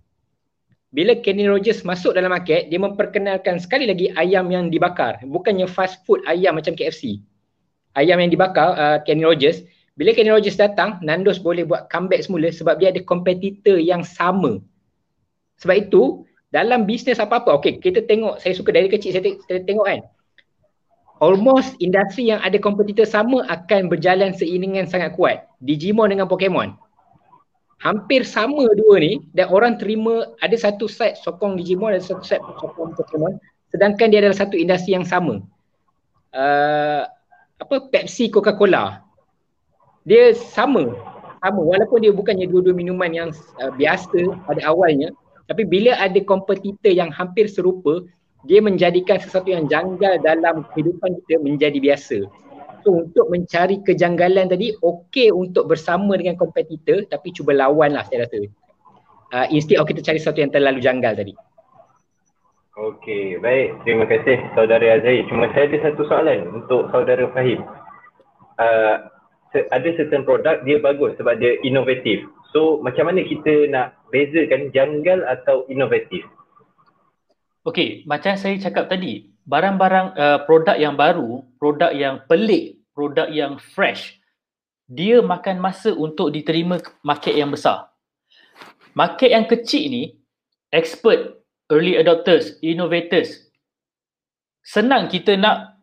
Bila Kenny Rogers masuk dalam market, dia memperkenalkan sekali lagi ayam yang dibakar. Bukannya fast food ayam macam KFC. Ayam yang dibakar uh, Kenny Rogers. Bila Kenny Rogers datang, Nandos boleh buat comeback semula sebab dia ada kompetitor yang sama. Sebab itu, dalam bisnes apa-apa, okay kita tengok, saya suka dari kecil saya, te- saya tengok kan, almost industri yang ada kompetitor sama akan berjalan seiringan sangat kuat. Digimon dengan Pokemon. Hampir sama dua ni dan orang terima ada satu side sokong Digimon ada satu side sokong Pokemon sedangkan dia adalah satu industri yang sama. Uh, apa Pepsi Coca-Cola. Dia sama. Sama walaupun dia bukannya dua-dua minuman yang uh, biasa pada awalnya tapi bila ada kompetitor yang hampir serupa dia menjadikan sesuatu yang janggal dalam kehidupan kita menjadi biasa. So untuk mencari kejanggalan tadi okey untuk bersama dengan kompetitor tapi cuba lawan lah saya rasa. Uh, instead of kita cari sesuatu yang terlalu janggal tadi. Okey, baik. Terima kasih saudara Azhari. Cuma saya ada satu soalan untuk saudara Fahim. Uh, ada certain produk dia bagus sebab dia inovatif. So macam mana kita nak bezakan janggal atau inovatif? Okey, macam saya cakap tadi, barang-barang uh, produk yang baru, produk yang pelik, produk yang fresh, dia makan masa untuk diterima market yang besar. Market yang kecil ni, expert, early adopters, innovators, senang kita nak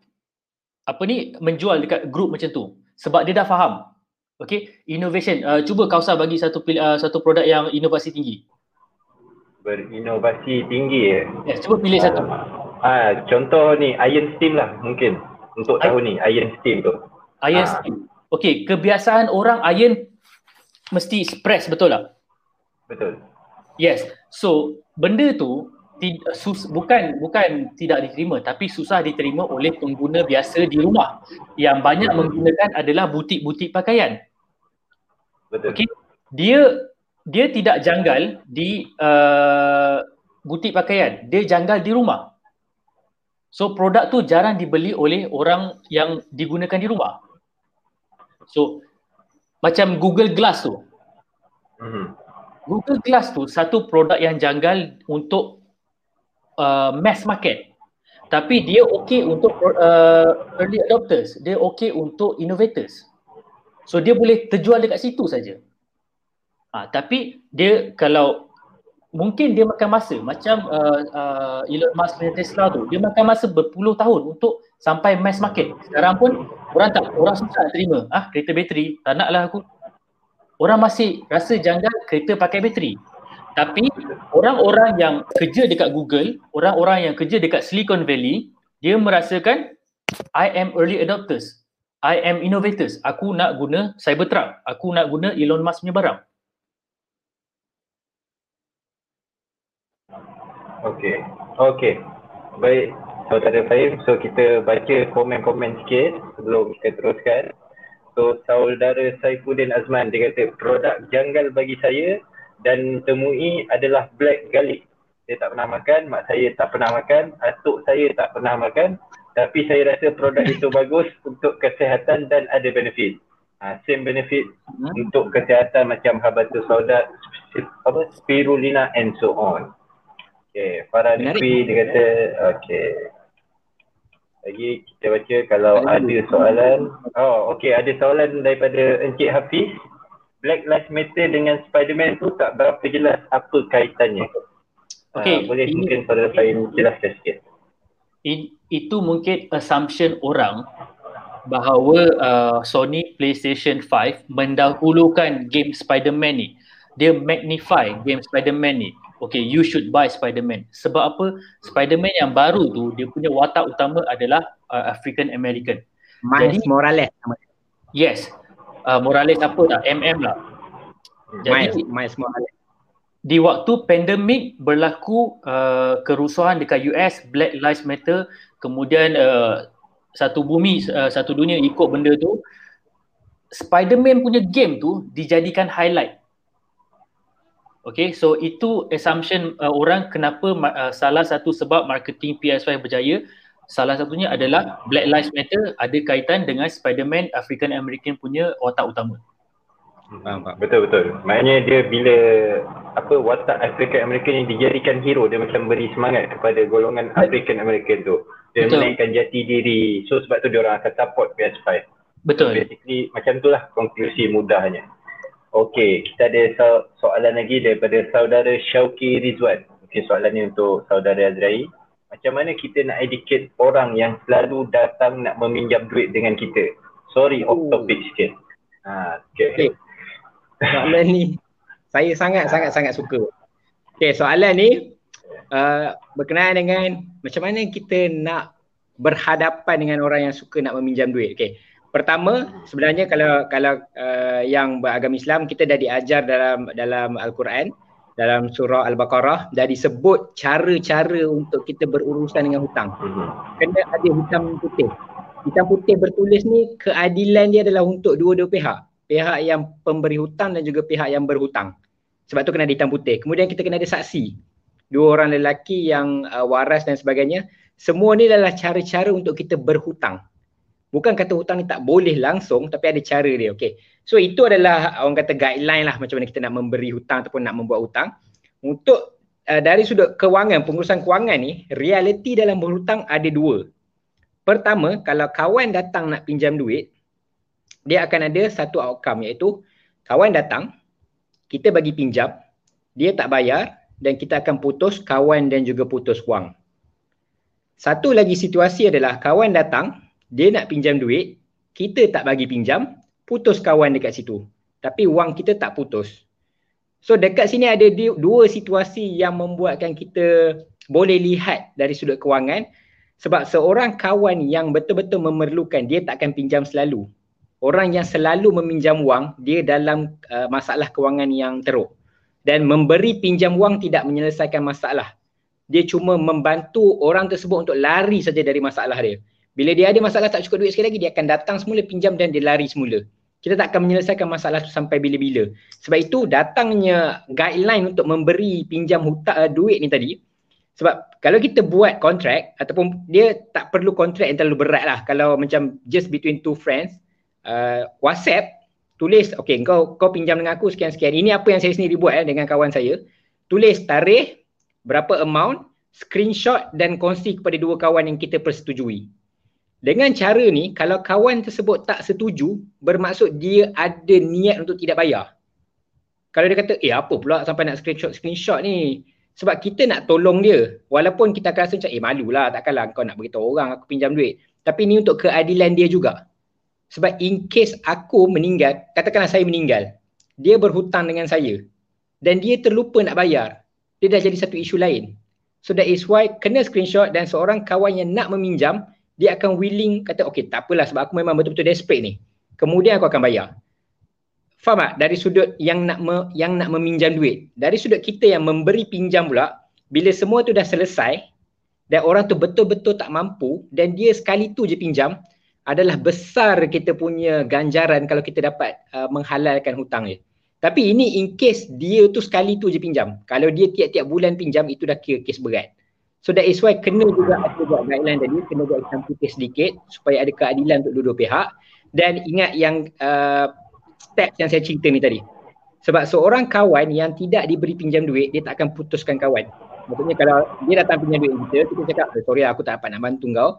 apa ni menjual dekat group macam tu sebab dia dah faham. Okey, innovation. Uh, cuba Kausar bagi satu pil- uh, satu produk yang inovasi tinggi. Berinovasi tinggi eh. Yes, cuba pilih satu. Ah, contoh ni Iron Steam lah mungkin untuk tahun ni Iron Steam tu. Iron Ah. steam. Okey, kebiasaan orang iron mesti press betul tak? Betul. Yes. So, benda tu tid- sus, bukan bukan tidak diterima tapi susah diterima oleh pengguna biasa di rumah. Yang banyak menggunakan adalah butik-butik pakaian. Betul. Okey. Dia dia tidak janggal di uh, butik pakaian. Dia janggal di rumah. So produk tu jarang dibeli oleh orang yang digunakan di rumah. So macam Google Glass tu. Mhm. Google Glass tu satu produk yang janggal untuk uh, mass market. Tapi dia okey untuk uh, early adopters, dia okey untuk innovators. So dia boleh terjual dekat situ saja. Ha, tapi dia kalau mungkin dia makan masa macam uh, uh, Elon Musk punya Tesla tu, dia makan masa berpuluh tahun untuk sampai mass market. Sekarang pun orang tak orang susah nak terima. Ah kereta bateri, tak naklah aku. Orang masih rasa janggal kereta pakai bateri. Tapi orang-orang yang kerja dekat Google, orang-orang yang kerja dekat Silicon Valley, dia merasakan I am early adopters. I am innovators. Aku nak guna Cybertruck. Aku nak guna Elon Musk punya barang. Okey. Okey. Baik. Saudara Fahim, so kita baca komen-komen sikit sebelum kita teruskan. So saudara Saifuddin Azman dia kata produk janggal bagi saya dan temui adalah black garlic. Saya tak pernah makan, mak saya tak pernah makan, atuk saya tak pernah makan tapi saya rasa produk (laughs) itu bagus untuk kesihatan dan ada benefit. Ha, same benefit Hmm. untuk kesihatan macam habatus sauda, apa, spirulina and so on. Okay, Farah. Lutfi dia kata, okay. Lagi kita baca kalau ada soalan. Oh, okey ada soalan daripada Encik Hafiz. Black Lives Matter dengan Spider-Man tu tak berapa jelas apa kaitannya. Okey, Uh, boleh ini- mungkin saudara Fahim jelaskan sikit. I- itu mungkin assumption orang bahawa uh, Sony PlayStation 5 mendahulukan game Spider-Man ni. Dia magnify game Spider-Man ni. Okay, you should buy Spider-Man. Sebab apa? Spider-Man yang baru tu, dia punya watak utama adalah uh, African American. Miles Jadi- Morales nama dia. Yes. Uh, Morales apa tak? MM lah. Miles, Jadi Miles Morales. di waktu pandemik berlaku uh, kerusuhan dekat US, Black Lives Matter, kemudian uh, satu bumi, uh, satu dunia ikut benda tu, Spider-Man punya game tu dijadikan highlight. Okay, so itu assumption uh, orang kenapa uh, salah satu sebab marketing PS5 berjaya salah satunya adalah Black Lives Matter ada kaitan dengan Spider-Man African American punya watak utama. Betul betul. Maknanya dia bila apa watak African American yang dijadikan hero dia macam beri semangat kepada golongan African American tu. Dia Betul. menaikkan jati diri. So sebab tu dia orang akan support PS5. Betul. Basically macam itulah konklusi mudahnya. Okey, kita ada so- soalan lagi daripada saudara Syauki Rizwan. Okey, soalan ni untuk saudara Azrai. Macam mana kita nak educate orang yang selalu datang nak meminjam duit dengan kita? Sorry, off Oh. topic sikit. Ha, okay. Okey. Soalan ni saya sangat-sangat sangat suka. Okey, soalan ni uh, berkenaan dengan macam mana kita nak berhadapan dengan orang yang suka nak meminjam duit. Okey. Pertama, sebenarnya kalau kalau uh, yang beragama Islam kita dah diajar dalam dalam Al-Quran dalam surah Al-Baqarah dah disebut cara-cara untuk kita berurusan dengan hutang. Mhm. Kena ada hitam putih. Hitam putih bertulis ni keadilan dia adalah untuk dua-dua pihak. Pihak yang pemberi hutang dan juga pihak yang berhutang. Sebab tu kena ada hitam putih. Kemudian kita kena ada saksi. Dua orang lelaki yang uh, waras dan sebagainya. Semua ni adalah cara-cara untuk kita berhutang. Bukan kata hutang ni tak boleh langsung tapi ada cara dia. Okay. So itu adalah orang kata guideline lah macam mana kita nak memberi hutang ataupun nak membuat hutang. Untuk uh, dari sudut kewangan, pengurusan kewangan ni, realiti dalam berhutang ada dua. Pertama, kalau kawan datang nak pinjam duit, dia akan ada satu outcome iaitu kawan datang, kita bagi pinjam, dia tak bayar dan kita akan putus kawan dan juga putus wang. Satu lagi situasi adalah kawan datang, dia nak pinjam duit, kita tak bagi pinjam, putus kawan dekat situ. Tapi wang kita tak putus. So dekat sini ada dua situasi yang membuatkan kita boleh lihat dari sudut kewangan sebab seorang kawan yang betul-betul memerlukan dia tak akan pinjam selalu. Orang yang selalu meminjam wang dia dalam uh, masalah kewangan yang teruk. Dan memberi pinjam wang tidak menyelesaikan masalah. Dia cuma membantu orang tersebut untuk lari saja dari masalah dia. Bila dia ada masalah tak cukup duit sekali lagi dia akan datang semula pinjam dan dia lari semula. Kita tak akan menyelesaikan masalah tu sampai bila-bila. Sebab itu datangnya guideline untuk memberi pinjam hutang uh, duit ni tadi sebab kalau kita buat kontrak ataupun dia tak perlu kontrak yang terlalu berat lah kalau macam just between two friends uh, WhatsApp tulis okay kau kau pinjam dengan aku sekian-sekian ini apa yang saya sendiri buat eh, dengan kawan saya tulis tarikh berapa amount screenshot dan kongsi kepada dua kawan yang kita persetujui dengan cara ni kalau kawan tersebut tak setuju bermaksud dia ada niat untuk tidak bayar. Kalau dia kata eh apa pula sampai nak screenshot screenshot ni? Sebab kita nak tolong dia. Walaupun kita akan rasa macam eh malulah takkanlah kau nak beritahu orang aku pinjam duit. Tapi ni untuk keadilan dia juga. Sebab in case aku meninggal katakanlah saya meninggal dia berhutang dengan saya dan dia terlupa nak bayar dia dah jadi satu isu lain. So that is why kena screenshot dan seorang kawan yang nak meminjam dia akan willing kata okay tak apalah sebab aku memang betul-betul desperate ni kemudian aku akan bayar Faham tak? Dari sudut yang nak me, yang nak meminjam duit. Dari sudut kita yang memberi pinjam pula, bila semua tu dah selesai dan orang tu betul-betul tak mampu dan dia sekali tu je pinjam, adalah besar kita punya ganjaran kalau kita dapat uh, menghalalkan hutang dia. Tapi ini in case dia tu sekali tu je pinjam. Kalau dia tiap-tiap bulan pinjam itu dah kira kes berat. So that is why kena juga ada buat guideline tadi, kena buat hitam putih sedikit supaya ada keadilan untuk dua-dua pihak. Dan ingat yang uh, steps yang saya cerita ni tadi. Sebab seorang kawan yang tidak diberi pinjam duit, dia tak akan putuskan kawan. Maksudnya kalau dia datang pinjam duit kita, kita cakap, eh, sorry lah, aku tak dapat nak bantu kau.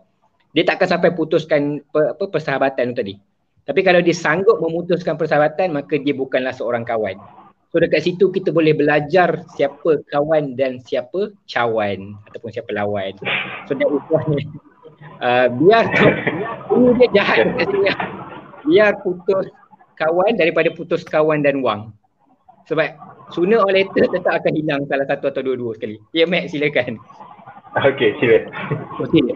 dia tak akan sampai putuskan per, apa persahabatan tu tadi. Tapi kalau dia sanggup memutuskan persahabatan maka dia bukanlah seorang kawan. So dekat situ kita boleh belajar siapa kawan dan siapa cawan ataupun siapa lawan. So that is why (laughs) uh, biar tu dia jahat dekat (laughs) sini. Biar putus kawan daripada putus kawan dan wang. Sebab sooner or later tetap akan hilang salah satu atau dua-dua sekali. Ya Matt silakan. Okay sila. Okay.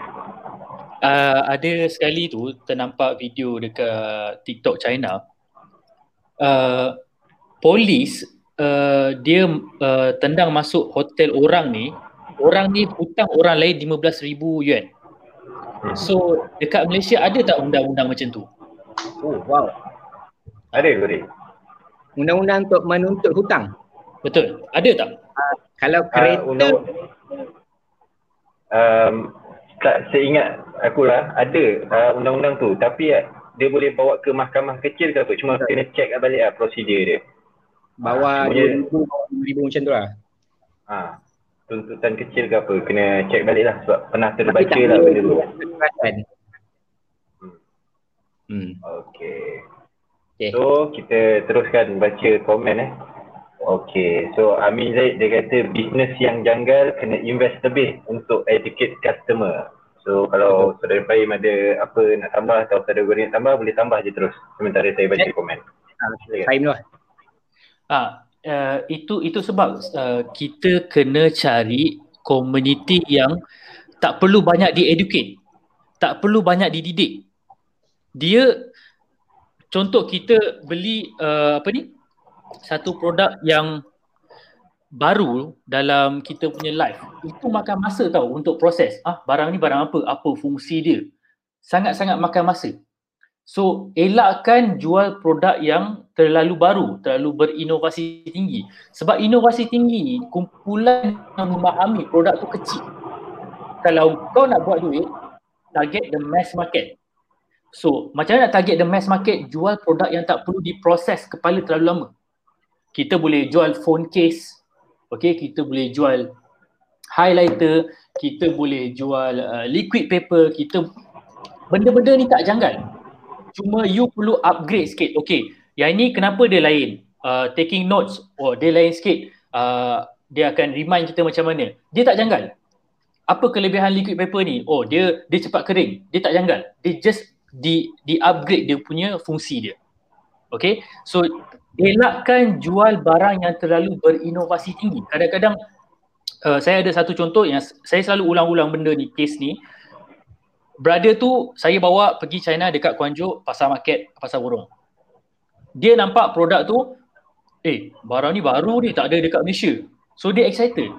Uh, ada sekali tu ternampak video dekat TikTok China. Uh, polis uh, dia uh, tendang masuk hotel orang ni orang ni hutang orang lain 15,000 yuan. So dekat Malaysia ada tak undang-undang macam tu? Oh wow. Ada boleh Undang-undang untuk menuntut hutang? Betul, ada tak? Uh, kalau kereta uh, undang, um, tak seingat aku lah ada uh, undang-undang tu. Tapi uh, dia boleh bawa ke mahkamah kecil ke apa? Cuma kena check balik lah prosedur dia Bawah ha, ribu, ribu macam tu lah. Ha, tuntutan kecil ke apa, kena check balik lah sebab pernah terbaca lah benda tu. Hmm. hmm. Okay. okay. So kita teruskan baca komen eh. Okay, so Amin Zaid dia kata bisnes yang janggal kena invest lebih untuk educate customer. So kalau saudara Fahim ada apa nak tambah atau saudara Goreng nak tambah boleh tambah je terus sementara saya baca okay. komen. Fahim lah. Ah, uh, itu itu sebab uh, kita kena cari komuniti yang tak perlu banyak di-educate. Tak perlu banyak dididik. Dia contoh kita beli uh, apa ni? Satu produk yang baru dalam kita punya life. Itu makan masa tau untuk proses. Ah, barang ni barang apa? Apa fungsi dia? Sangat-sangat makan masa. So elakkan jual produk yang terlalu baru, terlalu berinovasi tinggi. Sebab inovasi tinggi ni kumpulan yang memahami produk tu kecil. Kalau kau nak buat duit, target the mass market. So macam mana nak target the mass market, jual produk yang tak perlu diproses kepala terlalu lama. Kita boleh jual phone case, okay? kita boleh jual highlighter, kita boleh jual uh, liquid paper, kita benda-benda ni tak janggal cuma you perlu upgrade sikit. Okay, yang ini kenapa dia lain? Uh, taking notes, oh dia lain sikit. Uh, dia akan remind kita macam mana. Dia tak janggal. Apa kelebihan liquid paper ni? Oh dia dia cepat kering. Dia tak janggal. Dia just di di upgrade dia punya fungsi dia. Okay, so elakkan jual barang yang terlalu berinovasi tinggi. Kadang-kadang uh, saya ada satu contoh yang saya selalu ulang-ulang benda ni, case ni brother tu saya bawa pergi China dekat Guangzhou pasar market pasar burung. Dia nampak produk tu eh barang ni baru ni tak ada dekat Malaysia. So dia excited.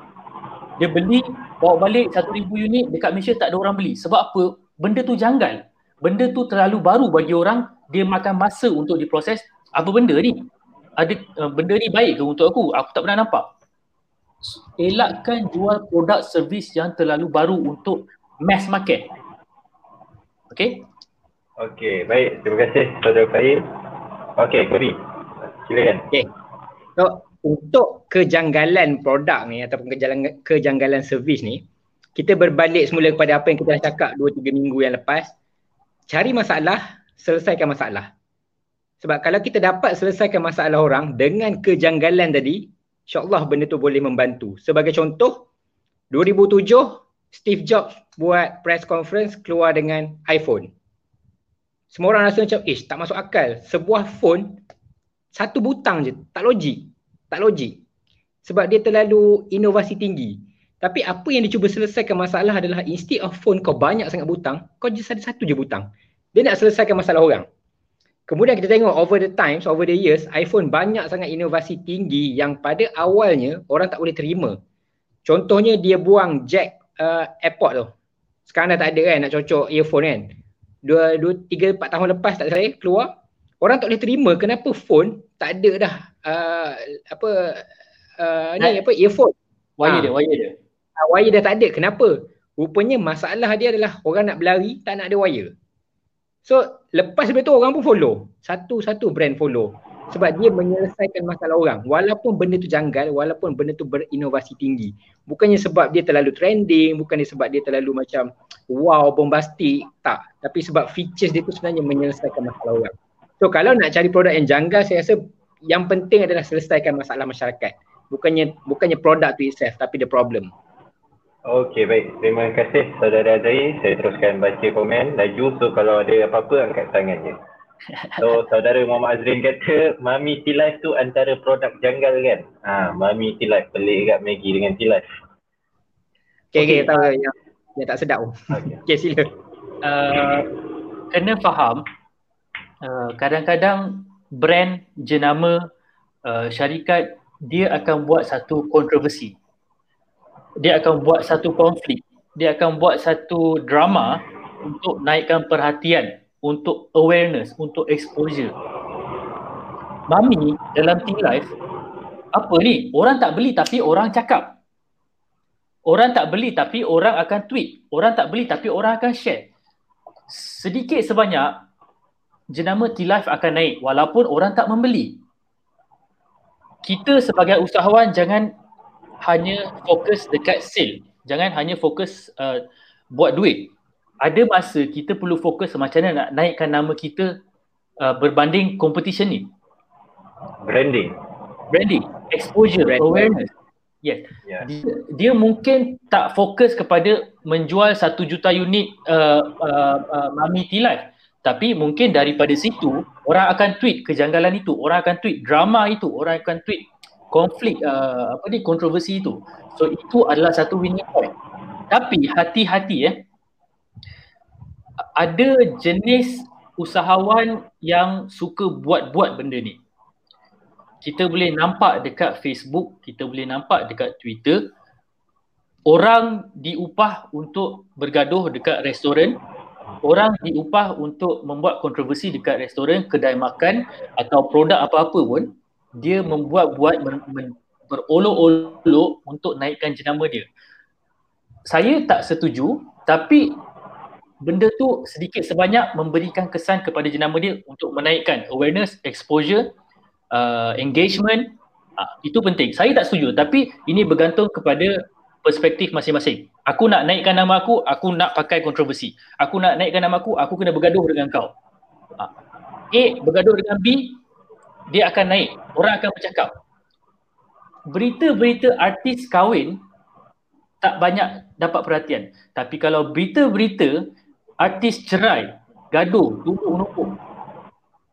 Dia beli bawa balik 1000 unit dekat Malaysia tak ada orang beli. Sebab apa? Benda tu janggal. Benda tu terlalu baru bagi orang dia makan masa untuk diproses. Apa benda ni? Ada uh, benda ni baik ke untuk aku? Aku tak pernah nampak. Elakkan jual produk servis yang terlalu baru untuk mass market. Okey? Okey, baik. Terima kasih Saudara Fahim. Okey, Kori. Silakan. Okey. So, untuk kejanggalan produk ni ataupun kejanggalan, kejanggalan servis ni, kita berbalik semula kepada apa yang kita dah cakap 2-3 minggu yang lepas. Cari masalah, selesaikan masalah. Sebab kalau kita dapat selesaikan masalah orang dengan kejanggalan tadi, insyaAllah benda tu boleh membantu. Sebagai contoh, 2007 Steve Jobs buat press conference keluar dengan iPhone. Semua orang rasa macam, eh tak masuk akal. Sebuah phone, satu butang je, tak logik. Tak logik. Sebab dia terlalu inovasi tinggi. Tapi apa yang dia cuba selesaikan masalah adalah instead of phone kau banyak sangat butang, kau just ada satu je butang. Dia nak selesaikan masalah orang. Kemudian kita tengok over the times, over the years, iPhone banyak sangat inovasi tinggi yang pada awalnya orang tak boleh terima. Contohnya dia buang jack uh, airport tu. Sekarang dah tak ada kan nak cocok earphone kan. Dua, dua, tiga, empat tahun lepas tak saya keluar. Orang tak boleh terima kenapa phone tak ada dah uh, apa uh, ni apa earphone. Wire ha. dia, wire dia. Uh, wire dah tak ada. Kenapa? Rupanya masalah dia adalah orang nak berlari tak nak ada wire. So lepas tu orang pun follow. Satu-satu brand follow. Sebab dia menyelesaikan masalah orang. Walaupun benda tu janggal walaupun benda tu berinovasi tinggi. Bukannya sebab dia terlalu trending bukannya sebab dia terlalu macam wow bombastik. Tak. Tapi sebab features dia tu sebenarnya menyelesaikan masalah orang. So kalau nak cari produk yang janggal saya rasa yang penting adalah selesaikan masalah masyarakat. Bukannya bukannya produk tu itself tapi the problem. Okey baik, terima kasih saudara Azri. Saya teruskan baca komen. Laju so kalau ada apa-apa angkat tangan je. So (laughs) saudara Muhammad Azrin kata Mami T-Life tu antara produk janggal kan? Ha, Mami T-Life pelik kat Maggie dengan T-Life. Okay, okay, okay. tahu yang, yang tak sedap. Okay, okay sila. Uh, kena faham uh, kadang-kadang brand jenama uh, syarikat dia akan buat satu kontroversi. Dia akan buat satu konflik. Dia akan buat satu drama untuk naikkan perhatian untuk awareness, untuk exposure. Mami dalam Teen Life, apa ni? Orang tak beli tapi orang cakap. Orang tak beli tapi orang akan tweet. Orang tak beli tapi orang akan share. Sedikit sebanyak, jenama Teen Life akan naik walaupun orang tak membeli. Kita sebagai usahawan jangan hanya fokus dekat sale. Jangan hanya fokus uh, buat duit ada masa kita perlu fokus macam mana nak naikkan nama kita uh, berbanding competition ni. Branding. Branding, exposure, Branding. awareness. Yes. Yeah. Dia, dia mungkin tak fokus kepada menjual satu juta unit uh, uh, uh, Mami T-Life. Tapi mungkin daripada situ orang akan tweet kejanggalan itu, orang akan tweet drama itu, orang akan tweet konflik uh, apa ni kontroversi itu. So itu adalah satu winning point. Tapi hati-hati eh ada jenis usahawan yang suka buat-buat benda ni. Kita boleh nampak dekat Facebook, kita boleh nampak dekat Twitter, orang diupah untuk bergaduh dekat restoran, orang diupah untuk membuat kontroversi dekat restoran, kedai makan atau produk apa-apa pun, dia membuat-buat berolok-olok untuk naikkan jenama dia. Saya tak setuju, tapi benda tu sedikit sebanyak memberikan kesan kepada jenama dia untuk menaikkan awareness, exposure, uh, engagement. Uh, itu penting. Saya tak setuju tapi ini bergantung kepada perspektif masing-masing. Aku nak naikkan nama aku, aku nak pakai kontroversi. Aku nak naikkan nama aku, aku kena bergaduh dengan kau. Uh, A bergaduh dengan B, dia akan naik. Orang akan bercakap. Berita-berita artis kahwin tak banyak dapat perhatian. Tapi kalau berita-berita artis cerai, gaduh, tumpuk-numpuk,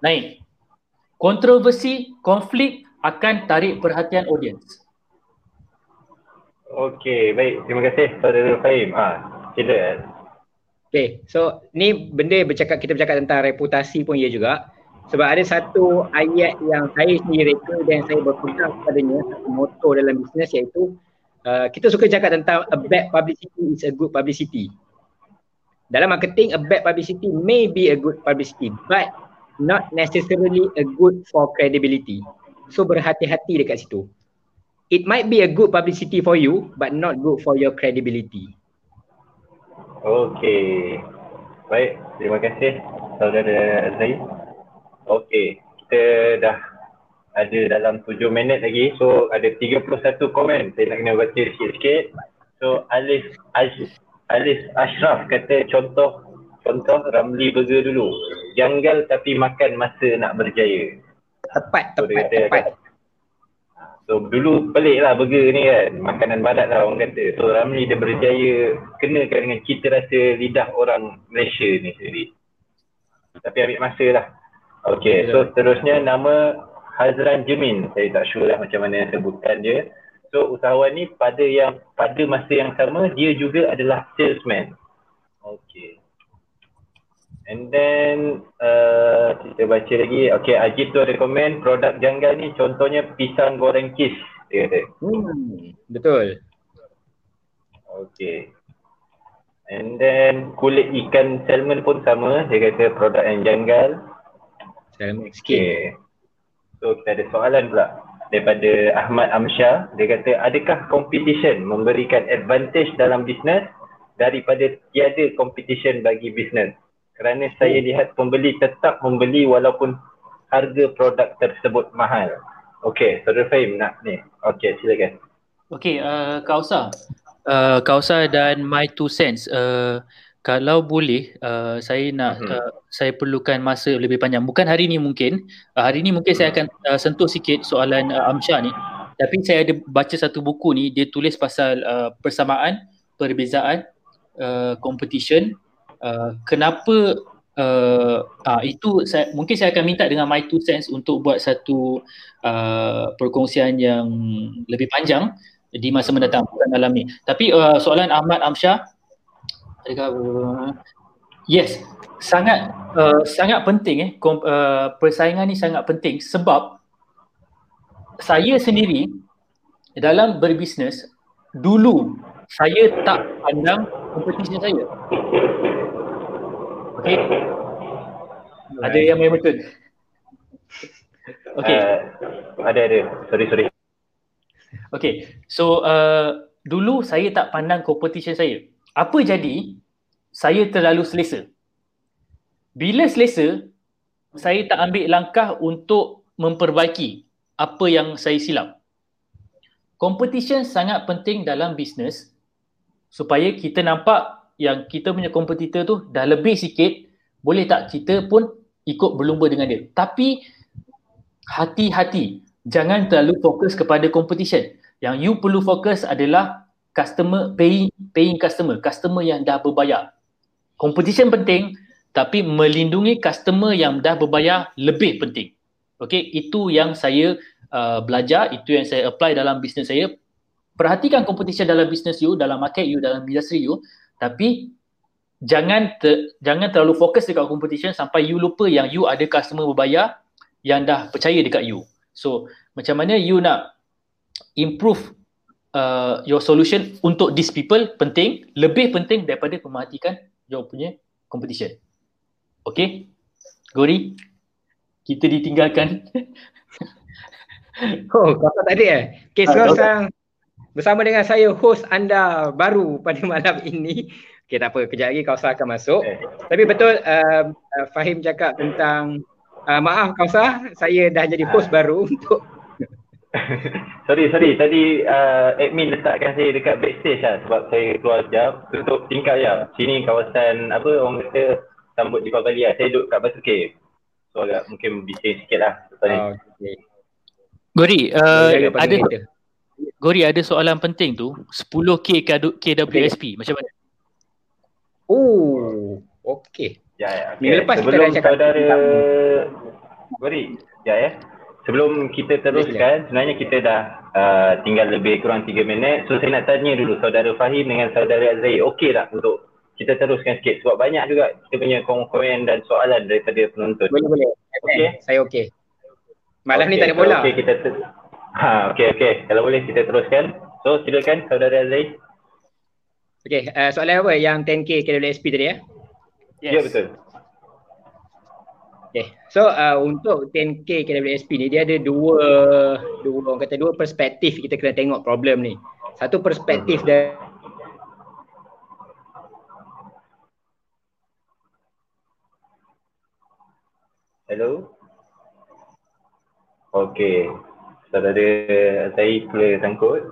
naik. Kontroversi, konflik akan tarik perhatian audiens. Okey, baik. Terima kasih Saudara Fahim. Ha, sila. Okay, so ni benda bercakap kita bercakap tentang reputasi pun ia juga. Sebab ada satu ayat yang saya sendiri reka dan saya berpegang kepadanya, satu motor dalam bisnes iaitu uh, kita suka cakap tentang a bad publicity is a good publicity dalam marketing a bad publicity may be a good publicity but not necessarily a good for credibility. So berhati-hati dekat situ. It might be a good publicity for you but not good for your credibility. Okay, baik terima kasih saudara Azri Okay, kita dah ada dalam 7 minit lagi. So ada 31 komen. Saya nak kena baca sikit-sikit. So Alif Aziz Alif Ashraf kata contoh contoh Ramli Burger dulu. Janggal tapi makan masa nak berjaya. Tepat, so, tepat, kata, tepat. So dulu pelik lah burger ni kan. Makanan barat lah orang kata. So Ramli dia berjaya kenakan dengan cita rasa lidah orang Malaysia ni sendiri. Tapi ambil masa lah. Okay, so seterusnya nama Hazran Jemin. Saya tak sure lah macam mana sebutan dia. So usahawan ni pada yang pada masa yang sama dia juga adalah salesman. Okay. And then uh, kita baca lagi. Okay Ajib tu ada komen produk janggal ni contohnya pisang goreng kis. Dia kata. Hmm, betul. Okay. And then kulit ikan salmon pun sama. Dia kata produk yang janggal. Salmon skin. Okay. So kita ada soalan pula daripada Ahmad Amsyah dia kata adakah competition memberikan advantage dalam bisnes daripada tiada competition bagi bisnes kerana saya hmm. lihat pembeli tetap membeli walaupun harga produk tersebut mahal? Okey, Saudara Fahim nak ni. Okey, silakan. Okey, uh, Kausa. Uh, Kausa dan My Two Cents. Uh, kalau boleh, uh, saya nak hmm. uh, saya perlukan masa lebih panjang. Bukan hari ini mungkin. Uh, hari ini mungkin hmm. saya akan uh, sentuh sikit soalan uh, Amsha ni. Tapi saya ada baca satu buku ni, dia tulis pasal uh, persamaan, perbezaan, uh, competition. Uh, kenapa uh, uh, itu saya, mungkin saya akan minta dengan My Two Cents untuk buat satu uh, perkongsian yang lebih panjang di masa mendatang bukan dalam ni. Tapi uh, soalan Ahmad Yes sangat uh, sangat penting eh kom, uh, persaingan ni sangat penting sebab saya sendiri dalam berbisnes dulu saya tak pandang kompetisi saya. Okey. Ada yang memang betul. Okey. Uh, ada ada. Sorry sorry. Okay, so uh, dulu saya tak pandang competition saya. Apa jadi? Saya terlalu selesa. Bila selesa, saya tak ambil langkah untuk memperbaiki apa yang saya silap. Competition sangat penting dalam bisnes supaya kita nampak yang kita punya kompetitor tu dah lebih sikit, boleh tak kita pun ikut berlumba dengan dia. Tapi hati-hati, jangan terlalu fokus kepada competition. Yang you perlu fokus adalah customer paying paying customer, customer yang dah berbayar. Competition penting tapi melindungi customer yang dah berbayar lebih penting. Okay, itu yang saya uh, belajar, itu yang saya apply dalam bisnes saya. Perhatikan competition dalam bisnes you, dalam market you, dalam industri you, tapi jangan ter, jangan terlalu fokus dekat competition sampai you lupa yang you ada customer berbayar yang dah percaya dekat you. So, macam mana you nak improve uh, your solution untuk these people penting, lebih penting daripada mematikan your punya competition. Okay? Gori, kita ditinggalkan. (laughs) oh, kata tadi eh. Okay, ah, sekarang bersama dengan saya host anda baru pada (laughs) malam ini. Okay, tak apa. Kejap lagi kau akan masuk. Eh. Tapi betul uh, Fahim cakap tentang uh, maaf Kausa, saya dah jadi host baru (laughs) untuk (laughs) sorry, sorry. Tadi uh, admin letakkan saya dekat backstage lah sebab saya keluar jam tutup tingkap ya. Sini kawasan apa orang kata sambut di Pavali lah. Saya duduk kat Batu Cave. So agak mungkin bising sikit lah. Oh, okay. Gori, uh, ada Gori ada soalan penting tu 10k KWSP macam mana? Oh, okey. Ya ya. Okay. Minggu lepas Sebelum kita dah cakap saudara Gori, ya ya sebelum kita teruskan sebenarnya kita dah uh, tinggal lebih kurang 3 minit. So saya nak tanya dulu saudara Fahim dengan saudara Azrai okey tak untuk kita teruskan sikit? Sebab banyak juga kita punya komen dan soalan daripada penonton. Boleh boleh. Okey? Saya okey. Malam okay, ni tak ada bola. okey kita ter- ha okey okey. Kalau boleh kita teruskan. So silakan saudara Azrai okey uh, soalan apa? Yang 10k KWSP tadi ya yes. ya betul. So uh, untuk 10K KWSP ni dia ada dua dua orang kata dua perspektif kita kena tengok problem ni. Satu perspektif dari Hello. Okay. Saudara saya boleh sangkut.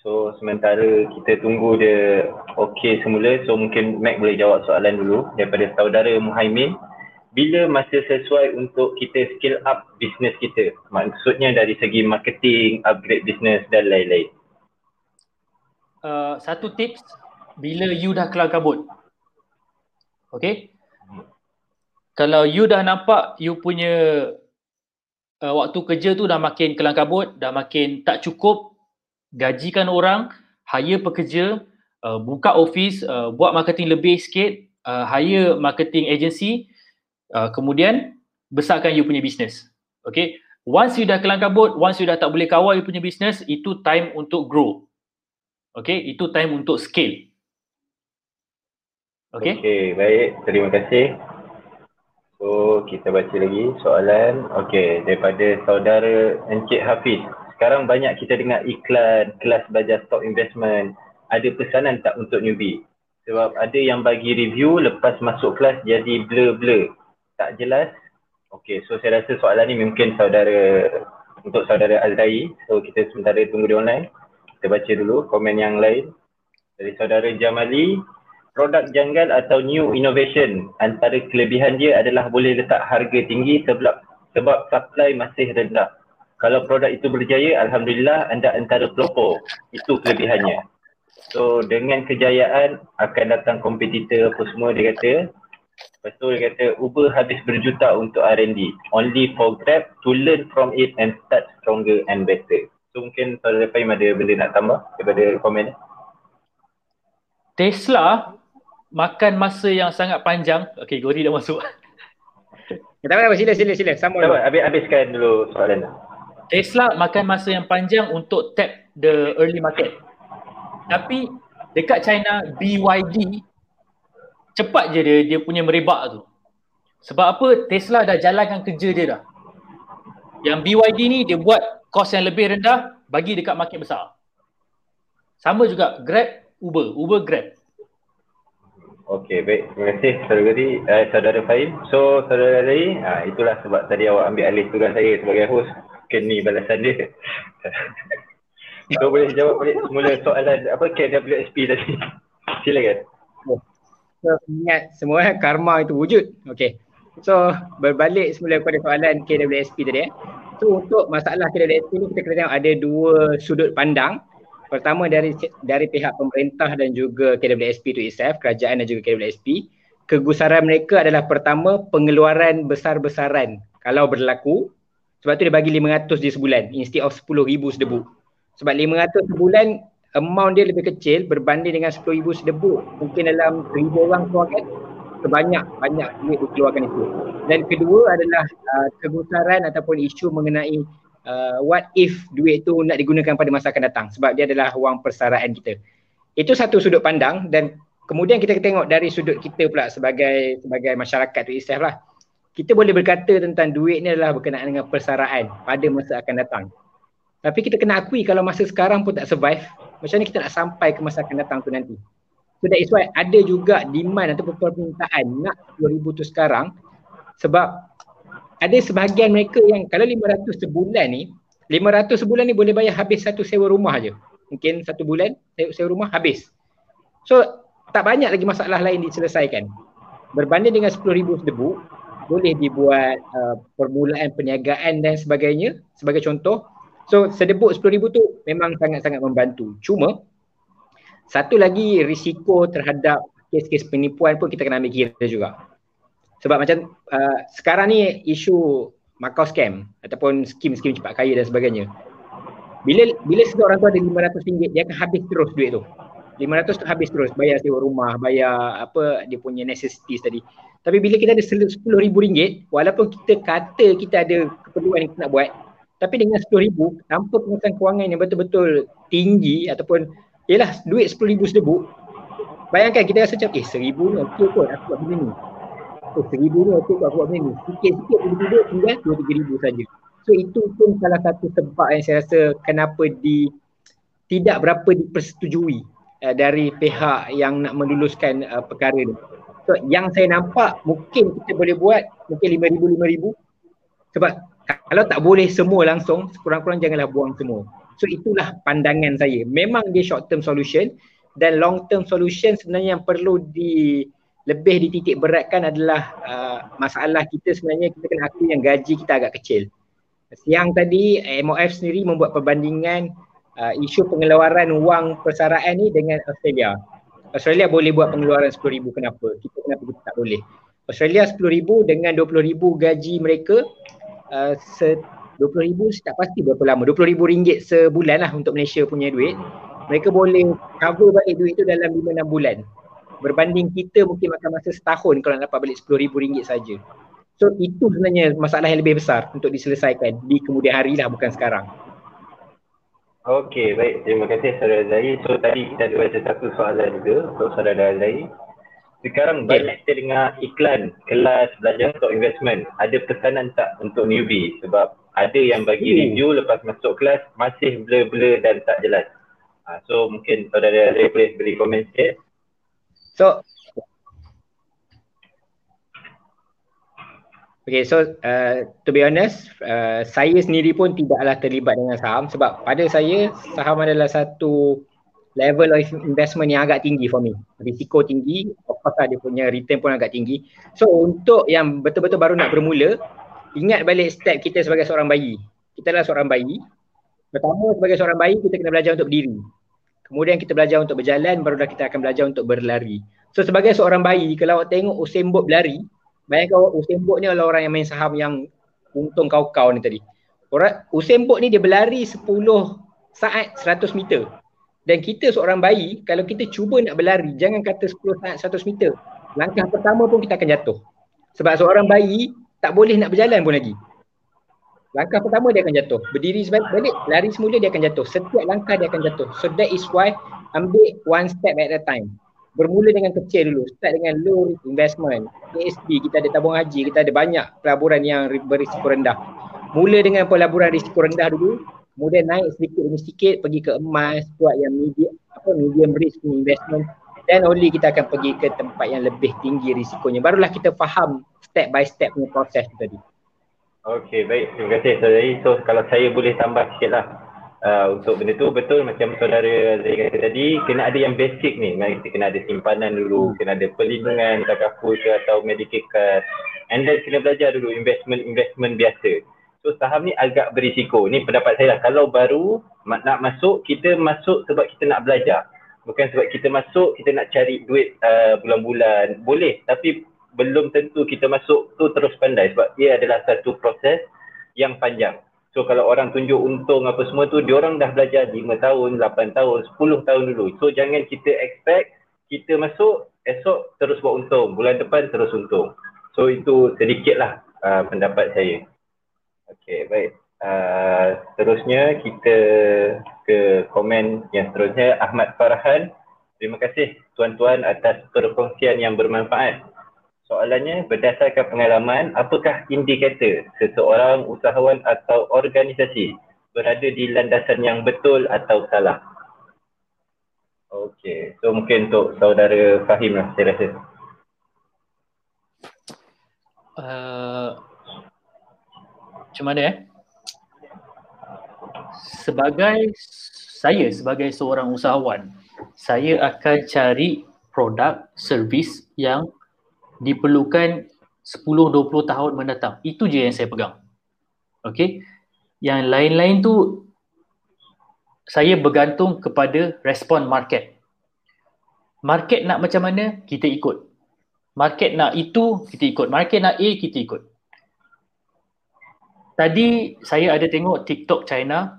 So sementara kita tunggu dia okay semula so mungkin Mac boleh jawab soalan dulu daripada saudara Muhaimin bila masa sesuai untuk kita scale up bisnes kita? Maksudnya dari segi marketing, upgrade bisnes dan lain-lain. Uh, satu tips, bila you dah kelar kabut. Okay? Kalau you dah nampak you punya uh, waktu kerja tu dah makin kelang kabut, dah makin tak cukup, gajikan orang, hire pekerja, uh, buka office, uh, buat marketing lebih sikit, uh, hire marketing agency, Uh, kemudian besarkan you punya business. Okay. Once you dah kelang kabut, once you dah tak boleh kawal you punya business, itu time untuk grow. Okay. Itu time untuk scale. Okay. Okay. Baik. Terima kasih. So kita baca lagi soalan. Okay. Daripada saudara Encik Hafiz. Sekarang banyak kita dengar iklan kelas belajar stock investment. Ada pesanan tak untuk newbie? Sebab ada yang bagi review lepas masuk kelas jadi blur-blur tak jelas Okay, so saya rasa soalan ni mungkin saudara untuk saudara Azrai. So kita sementara tunggu di online. Kita baca dulu komen yang lain. Dari saudara Jamali, produk janggal atau new innovation antara kelebihan dia adalah boleh letak harga tinggi sebab sebab supply masih rendah. Kalau produk itu berjaya, Alhamdulillah anda antara pelopor. Itu kelebihannya. So dengan kejayaan akan datang kompetitor apa semua dia kata Lepas tu dia kata Uber habis berjuta untuk R&D Only for Grab to learn from it and start stronger and better. So mungkin Saudara Fahim ada benda nak tambah daripada komen Tesla makan masa yang sangat panjang. Okay Gori dah masuk. Tak apa, sila sila sila. Sama dulu. Habis, habiskan dulu soalan Tesla makan masa yang panjang untuk tap the early market. Tapi dekat China BYD cepat je dia dia punya merebak tu. Sebab apa? Tesla dah jalankan kerja dia dah. Yang BYD ni dia buat kos yang lebih rendah bagi dekat market besar. Sama juga Grab, Uber, Uber Grab. Okey, baik. Terima kasih saudara Gadi, eh, saudara Fahim. So, saudara Gadi, ah, itulah sebab tadi awak ambil alih tugas saya sebagai host. Ni balasan dia. (laughs) so, boleh jawab balik semula soalan apa KWSP tadi. Silakan. So ingat semua karma itu wujud. Okay. So berbalik semula kepada soalan KWSP tadi eh. So untuk masalah KWSP ni kita kena tengok ada dua sudut pandang. Pertama dari dari pihak pemerintah dan juga KWSP itu itself, kerajaan dan juga KWSP. Kegusaran mereka adalah pertama pengeluaran besar-besaran kalau berlaku. Sebab tu dia bagi 500 di sebulan instead of 10,000 sedebu. Sebab 500 sebulan amount dia lebih kecil berbanding dengan 10,000 sedebut. Mungkin dalam 1000 orang keluarkan sebanyak banyak duit dikeluarkan itu. Dan kedua adalah uh, kegusaran ataupun isu mengenai uh, what if duit itu nak digunakan pada masa akan datang. Sebab dia adalah wang persaraan kita. Itu satu sudut pandang dan kemudian kita tengok dari sudut kita pula sebagai sebagai masyarakat tu itself lah. Kita boleh berkata tentang duit ni adalah berkenaan dengan persaraan pada masa akan datang. Tapi kita kena akui kalau masa sekarang pun tak survive macam mana kita nak sampai ke masa akan datang tu nanti. So that is why ada juga demand ataupun permintaan nak 10,000 tu sekarang sebab ada sebahagian mereka yang kalau 500 sebulan ni 500 sebulan ni boleh bayar habis satu sewa rumah je. Mungkin satu bulan sewa rumah habis. So tak banyak lagi masalah lain diselesaikan. Berbanding dengan 10,000 sedebu boleh dibuat uh, permulaan perniagaan dan sebagainya sebagai contoh So sedebut RM10,000 tu memang sangat-sangat membantu. Cuma satu lagi risiko terhadap kes-kes penipuan pun kita kena ambil kira juga. Sebab macam uh, sekarang ni isu Macau scam ataupun skim-skim cepat kaya dan sebagainya. Bila bila seseorang tu ada RM500 dia akan habis terus duit tu. 500 tu habis terus bayar sewa rumah, bayar apa dia punya necessities tadi. Tapi bila kita ada RM10,000 walaupun kita kata kita ada keperluan yang kita nak buat, tapi dengan RM10,000 tanpa pengurusan kewangan yang betul-betul tinggi ataupun ialah duit RM10,000 sedebu bayangkan kita rasa macam eh RM1,000 ni okey kot aku buat benda ni. Oh RM1,000 ni okey kot aku buat benda ni. Sikit-sikit tiba-tiba tinggal RM2,000 saja. so itu pun salah satu sebab yang saya rasa kenapa di tidak berapa dipersetujui uh, dari pihak yang nak meluluskan uh, perkara ni. So yang saya nampak mungkin kita boleh buat mungkin RM5,000-RM5,000 sebab kalau tak boleh semua langsung, sekurang-kurang janganlah buang semua. So itulah pandangan saya. Memang dia short term solution dan long term solution sebenarnya yang perlu di lebih dititik beratkan adalah uh, masalah kita sebenarnya kita kena akui yang gaji kita agak kecil. Siang tadi MOF sendiri membuat perbandingan uh, isu pengeluaran wang persaraan ni dengan Australia. Australia boleh buat pengeluaran RM10,000 kenapa? Kita kenapa kita tak boleh? Australia RM10,000 dengan RM20,000 gaji mereka uh, se 20 ribu tak pasti berapa lama 20 ribu ringgit sebulan lah untuk Malaysia punya duit mereka boleh cover balik duit tu dalam 5-6 bulan berbanding kita mungkin makan masa setahun kalau nak dapat balik 10 ribu ringgit saja. so itu sebenarnya masalah yang lebih besar untuk diselesaikan di kemudian hari lah bukan sekarang Okey, baik. Terima kasih Saudara Zahir. So tadi kita ada baca satu soalan juga untuk Saudara Zahir. Sekarang okay. banyak kita dengar iklan kelas belajar untuk investment. Ada pesanan tak untuk newbie? Sebab ada yang bagi hmm. review lepas masuk kelas masih blur-blur dan tak jelas. Ha, so mungkin saudara Ray boleh beri komen sikit. So Okay, so uh, to be honest, uh, saya sendiri pun tidaklah terlibat dengan saham sebab pada saya saham adalah satu level of investment yang agak tinggi for me. Risiko tinggi, of course dia punya return pun agak tinggi. So untuk yang betul-betul baru nak bermula, ingat balik step kita sebagai seorang bayi. Kita adalah seorang bayi. Pertama sebagai seorang bayi kita kena belajar untuk berdiri. Kemudian kita belajar untuk berjalan, barulah kita akan belajar untuk berlari. So sebagai seorang bayi, kalau awak tengok Usain Bolt berlari, Bayangkan Usain Bolt ni adalah orang yang main saham yang untung kau-kau ni tadi. Orang Usain Bolt ni dia berlari 10 saat 100 meter. Dan kita seorang bayi, kalau kita cuba nak berlari, jangan kata 10 saat 100 meter. Langkah pertama pun kita akan jatuh. Sebab seorang bayi tak boleh nak berjalan pun lagi. Langkah pertama dia akan jatuh. Berdiri balik, lari semula dia akan jatuh. Setiap langkah dia akan jatuh. So that is why ambil one step at a time bermula dengan kecil dulu start dengan low investment ASB kita ada tabung haji kita ada banyak pelaburan yang berisiko rendah mula dengan pelaburan risiko rendah dulu kemudian naik sedikit demi sedikit pergi ke emas buat yang medium apa medium risk investment. Dan only kita akan pergi ke tempat yang lebih tinggi risikonya. Barulah kita faham step by step punya proses tadi. Okey baik. Terima kasih saudari so kalau saya boleh tambah sikit lah uh, untuk benda tu. Betul macam saudara Zai kata tadi kena ada yang basic ni. Kita kena ada simpanan dulu hmm. kena ada perlindungan takaful ke atau medical card. And then kena belajar dulu investment investment biasa so saham ni agak berisiko ni pendapat saya lah kalau baru nak masuk kita masuk sebab kita nak belajar bukan sebab kita masuk kita nak cari duit uh, bulan-bulan boleh tapi belum tentu kita masuk tu terus pandai sebab ia adalah satu proses yang panjang So kalau orang tunjuk untung apa semua tu, orang dah belajar 5 tahun, 8 tahun, 10 tahun dulu. So jangan kita expect kita masuk, esok terus buat untung, bulan depan terus untung. So itu sedikitlah uh, pendapat saya. Okay, baik. Uh, terusnya kita ke komen yang seterusnya Ahmad Farhan. Terima kasih tuan-tuan atas perkongsian yang bermanfaat. Soalannya berdasarkan pengalaman, apakah indikator seseorang usahawan atau organisasi berada di landasan yang betul atau salah? Okey, so mungkin untuk saudara Fahim lah saya rasa. Uh, macam mana eh? Sebagai saya sebagai seorang usahawan, saya akan cari produk, servis yang diperlukan 10-20 tahun mendatang. Itu je yang saya pegang. Okay. Yang lain-lain tu saya bergantung kepada respon market. Market nak macam mana, kita ikut. Market nak itu, kita ikut. Market nak A, kita ikut. Tadi saya ada tengok TikTok China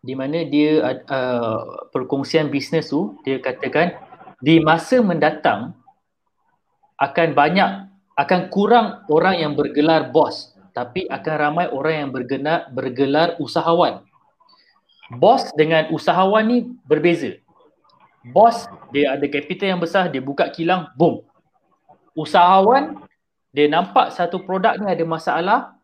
di mana dia uh, perkongsian bisnes tu, dia katakan di masa mendatang akan banyak akan kurang orang yang bergelar bos tapi akan ramai orang yang bergelar bergelar usahawan. Bos dengan usahawan ni berbeza. Bos dia ada capital yang besar, dia buka kilang, boom. Usahawan dia nampak satu produk ni ada masalah,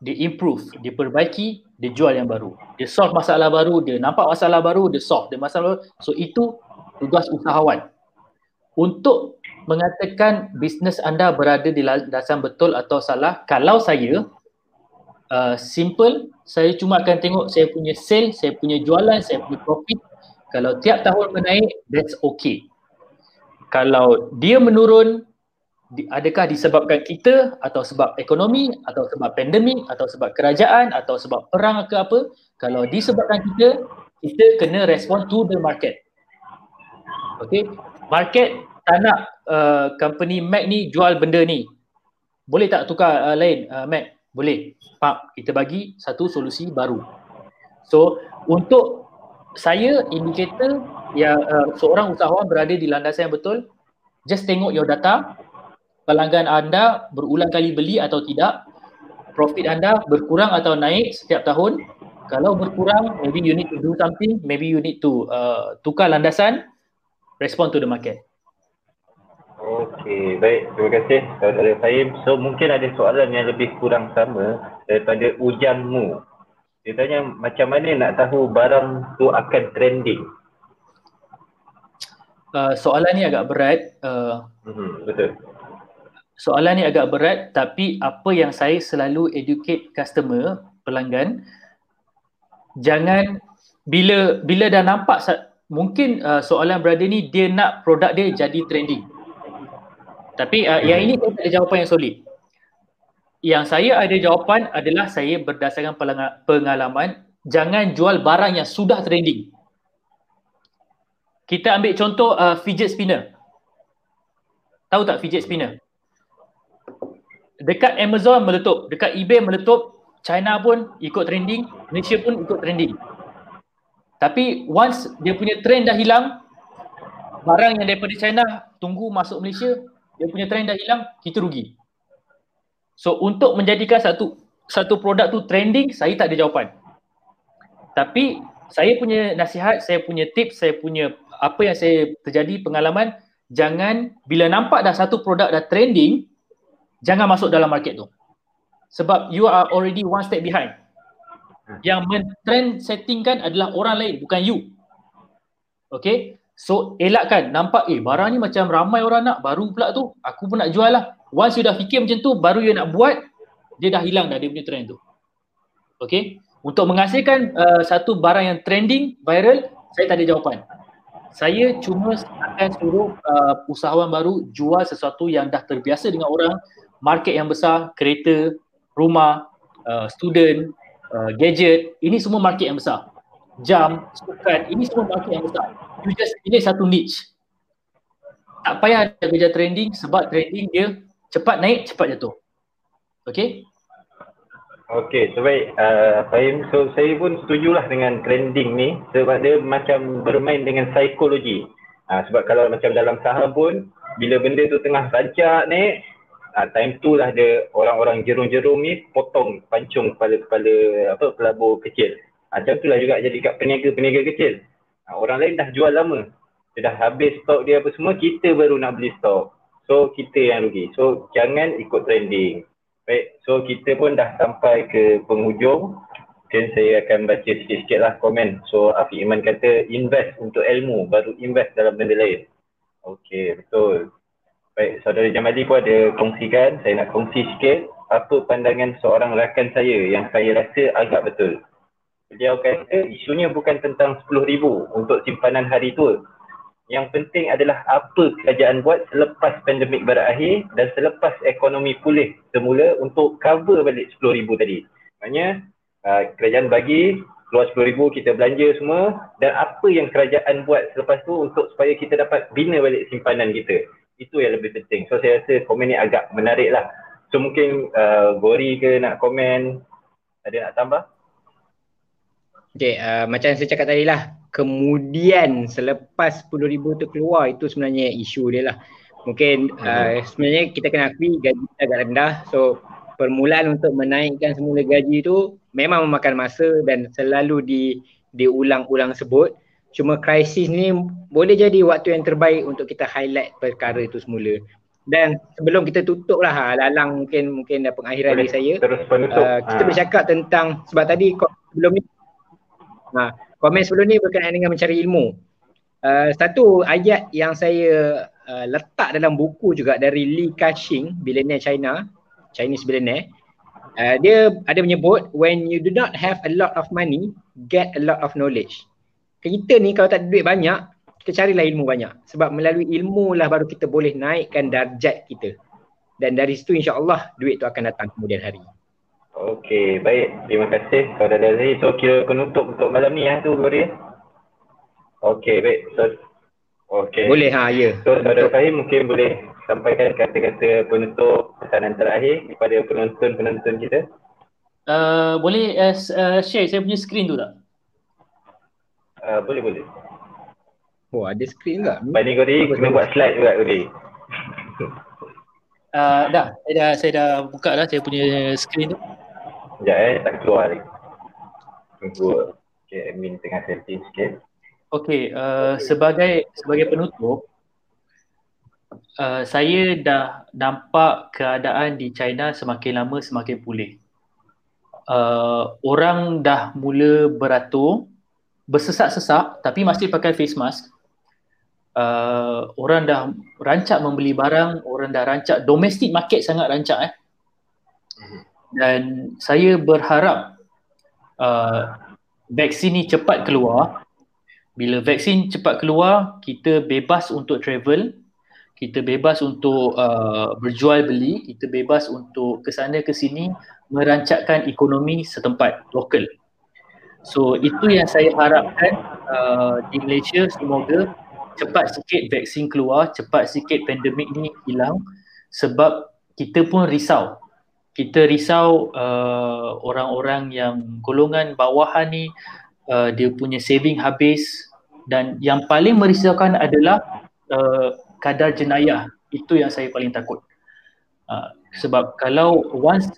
dia improve, dia perbaiki, dia jual yang baru. Dia solve masalah baru, dia nampak masalah baru, dia solve dia masalah baru. So itu tugas usahawan. Untuk mengatakan bisnes anda berada di landasan betul atau salah kalau saya uh, simple saya cuma akan tengok saya punya sale saya punya jualan saya punya profit kalau tiap tahun menaik that's okay kalau dia menurun adakah disebabkan kita atau sebab ekonomi atau sebab pandemik atau sebab kerajaan atau sebab perang ke apa kalau disebabkan kita kita kena respond to the market okay market tak nak uh, company Mac ni jual benda ni. Boleh tak tukar uh, lain uh, Mac? Boleh. Pak, kita bagi satu solusi baru. So, untuk saya indikator yang uh, seorang usahawan berada di landasan yang betul, just tengok your data. Pelanggan anda berulang kali beli atau tidak. Profit anda berkurang atau naik setiap tahun. Kalau berkurang, maybe you need to do something. Maybe you need to uh, tukar landasan. Respond to the market. Okey, baik. Terima kasih saudara Fahim. So mungkin ada soalan yang lebih kurang sama daripada ujanmu. Dia tanya macam mana nak tahu barang tu akan trending? Uh, soalan ni agak berat. Uh, mm-hmm, betul. Soalan ni agak berat tapi apa yang saya selalu educate customer, pelanggan jangan bila bila dah nampak mungkin uh, soalan brother ni dia nak produk dia jadi trending. Tapi uh, yang ini saya tak ada jawapan yang solid. Yang saya ada jawapan adalah saya berdasarkan pengalaman jangan jual barang yang sudah trending. Kita ambil contoh uh, fidget spinner. Tahu tak fidget spinner? Dekat Amazon meletup, dekat eBay meletup, China pun ikut trending, Malaysia pun ikut trending. Tapi once dia punya trend dah hilang, barang yang daripada China tunggu masuk Malaysia, dia punya trend dah hilang, kita rugi. So untuk menjadikan satu satu produk tu trending, saya tak ada jawapan. Tapi saya punya nasihat, saya punya tips, saya punya apa yang saya terjadi pengalaman, jangan bila nampak dah satu produk dah trending, jangan masuk dalam market tu. Sebab you are already one step behind. Yang men-trend setting kan adalah orang lain, bukan you. Okay? So, elakkan. Nampak, eh barang ni macam ramai orang nak, baru pula tu, aku pun nak jual lah. Once you dah fikir macam tu, baru you nak buat, dia dah hilang dah dia punya trend tu. Okay? Untuk menghasilkan uh, satu barang yang trending, viral, saya tak ada jawapan. Saya cuma akan suruh uh, usahawan baru jual sesuatu yang dah terbiasa dengan orang, market yang besar, kereta, rumah, uh, student, uh, gadget, ini semua market yang besar. Jam, sukan, ini semua market yang besar. You just pilih satu niche. Tak payah ada kerja trending sebab trending dia cepat naik, cepat jatuh. Okay? Okay, sebaik. Uh, Fahim, so saya pun setujulah dengan trending ni sebab dia macam bermain dengan psikologi. Uh, sebab kalau macam dalam saham pun, bila benda tu tengah rancak naik, uh, time tu lah dia orang-orang jerum-jerum ni potong pancung kepala-kepala apa pelabur kecil. Macam tu lah juga jadi kat peniaga-peniaga kecil. Uh, orang lain dah jual lama. Dia dah habis stok dia apa semua, kita baru nak beli stok. So kita yang rugi. So jangan ikut trending. Baik, so kita pun dah sampai ke penghujung. Mungkin saya akan baca sikit-sikit lah komen. So Afiq Iman kata invest untuk ilmu, baru invest dalam benda lain. Okay, betul. Baik, saudara Jamali pun ada kongsikan. Saya nak kongsi sikit apa pandangan seorang rakan saya yang saya rasa agak betul. Beliau kata isunya bukan tentang RM10,000 untuk simpanan hari tua. Yang penting adalah apa kerajaan buat selepas pandemik berakhir dan selepas ekonomi pulih semula untuk cover balik RM10,000 tadi. Maknanya uh, kerajaan bagi keluar RM10,000 kita belanja semua dan apa yang kerajaan buat selepas tu untuk supaya kita dapat bina balik simpanan kita itu yang lebih penting. So saya rasa komen ni agak menarik lah. So mungkin uh, Gori ke nak komen, ada nak tambah? Okay, uh, macam saya cakap tadi lah, kemudian selepas RM10,000 tu keluar itu sebenarnya isu dia lah. Mungkin uh, sebenarnya kita kena akui gaji kita agak rendah. So permulaan untuk menaikkan semula gaji tu memang memakan masa dan selalu di diulang-ulang sebut. Cuma krisis ni boleh jadi waktu yang terbaik untuk kita highlight perkara itu semula. Dan sebelum kita tutup lah, ha, lalang mungkin mungkin dah pengakhiran dari saya. Terus penutup. Uh, kita ha. bercakap tentang, sebab tadi sebelum ni, ha, komen sebelum ni berkenaan dengan mencari ilmu. Uh, satu ayat yang saya uh, letak dalam buku juga dari Li Ka-shing, billionaire China, Chinese billionaire. Uh, dia ada menyebut, when you do not have a lot of money, get a lot of knowledge kita ni kalau tak ada duit banyak, kita carilah ilmu banyak. Sebab melalui ilmu lah baru kita boleh naikkan darjat kita. Dan dari situ insyaAllah duit tu akan datang kemudian hari. Okey, baik. Terima kasih kepada Dazri. So kira penutup untuk malam ni ya tu Gori. Okey, baik. So, okay. Boleh ha, ya. So Saudara Fahim mungkin boleh sampaikan kata-kata penutup pesanan terakhir kepada penonton-penonton kita. Uh, boleh uh, uh, share saya punya screen tu tak? Uh, boleh boleh. Oh ada skrin tak? Bani Gori kena buat slide juga Gori. Uh, (laughs) dah, saya dah, saya dah buka dah saya punya skrin tu. Sekejap eh, tak keluar lagi. Tunggu. Okay, admin tengah setting sikit. Okay, uh, sebagai sebagai penutup, uh, saya dah nampak keadaan di China semakin lama semakin pulih. Uh, orang dah mula beratur bersesak-sesak tapi masih pakai face mask uh, orang dah rancak membeli barang, orang dah rancak domestic market sangat rancak eh. Mhm. Dan saya berharap uh, vaksin ni cepat keluar. Bila vaksin cepat keluar, kita bebas untuk travel, kita bebas untuk uh, berjual beli, kita bebas untuk ke sana ke sini merancakkan ekonomi setempat lokal. So itu yang saya harapkan uh, di Malaysia semoga cepat sikit vaksin keluar, cepat sikit pandemik ni hilang sebab kita pun risau. Kita risau uh, orang-orang yang golongan bawahan ni uh, dia punya saving habis dan yang paling merisaukan adalah uh, kadar jenayah. Itu yang saya paling takut. Uh, sebab kalau once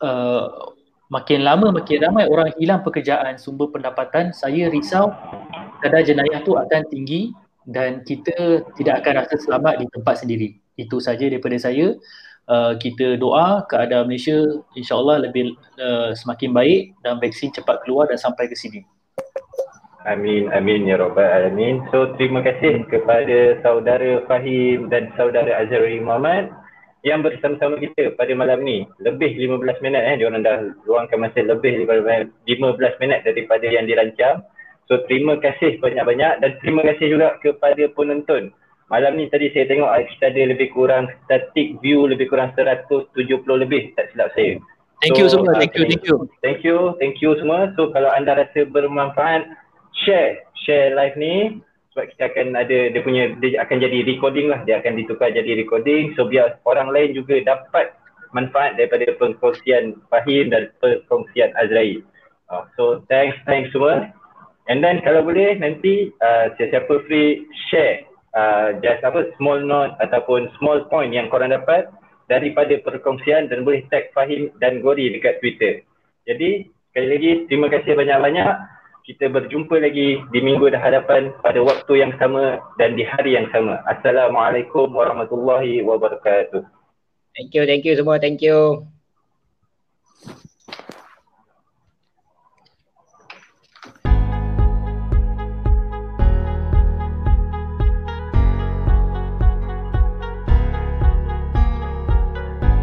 uh, makin lama makin ramai orang hilang pekerjaan. Sumber pendapatan saya risau. Kadar jenayah tu akan tinggi dan kita tidak akan rasa selamat di tempat sendiri. Itu saja daripada saya. Uh, kita doa keadaan Malaysia insyaallah lebih uh, semakin baik dan vaksin cepat keluar dan sampai ke sini. Amin, amin ya Rabbal Alamin. So terima kasih kepada saudara Fahim dan saudara Azhari Muhammad yang bersama-sama kita pada malam ni lebih 15 minit eh diorang dah luangkan masa lebih 15 minit daripada yang dirancang. So terima kasih banyak-banyak dan terima kasih juga kepada penonton. Malam ni tadi saya tengok kita ada lebih kurang static view lebih kurang 170 lebih tak silap saya. Thank so, you semua thank you thank you. Thank you thank you semua. So kalau anda rasa bermanfaat share share live ni sebab kita akan ada dia punya dia akan jadi recording lah. Dia akan ditukar jadi recording. So biar orang lain juga dapat manfaat daripada perkongsian Fahim dan perkongsian Azrael uh, so thanks thanks semua. And then kalau boleh nanti uh, siapa-siapa free share uh, just apa small note ataupun small point yang korang dapat daripada perkongsian dan boleh tag Fahim dan Gori dekat Twitter. Jadi sekali lagi terima kasih banyak-banyak kita berjumpa lagi di minggu hadapan pada waktu yang sama dan di hari yang sama. Assalamualaikum warahmatullahi wabarakatuh. Thank you, thank you semua. Thank you.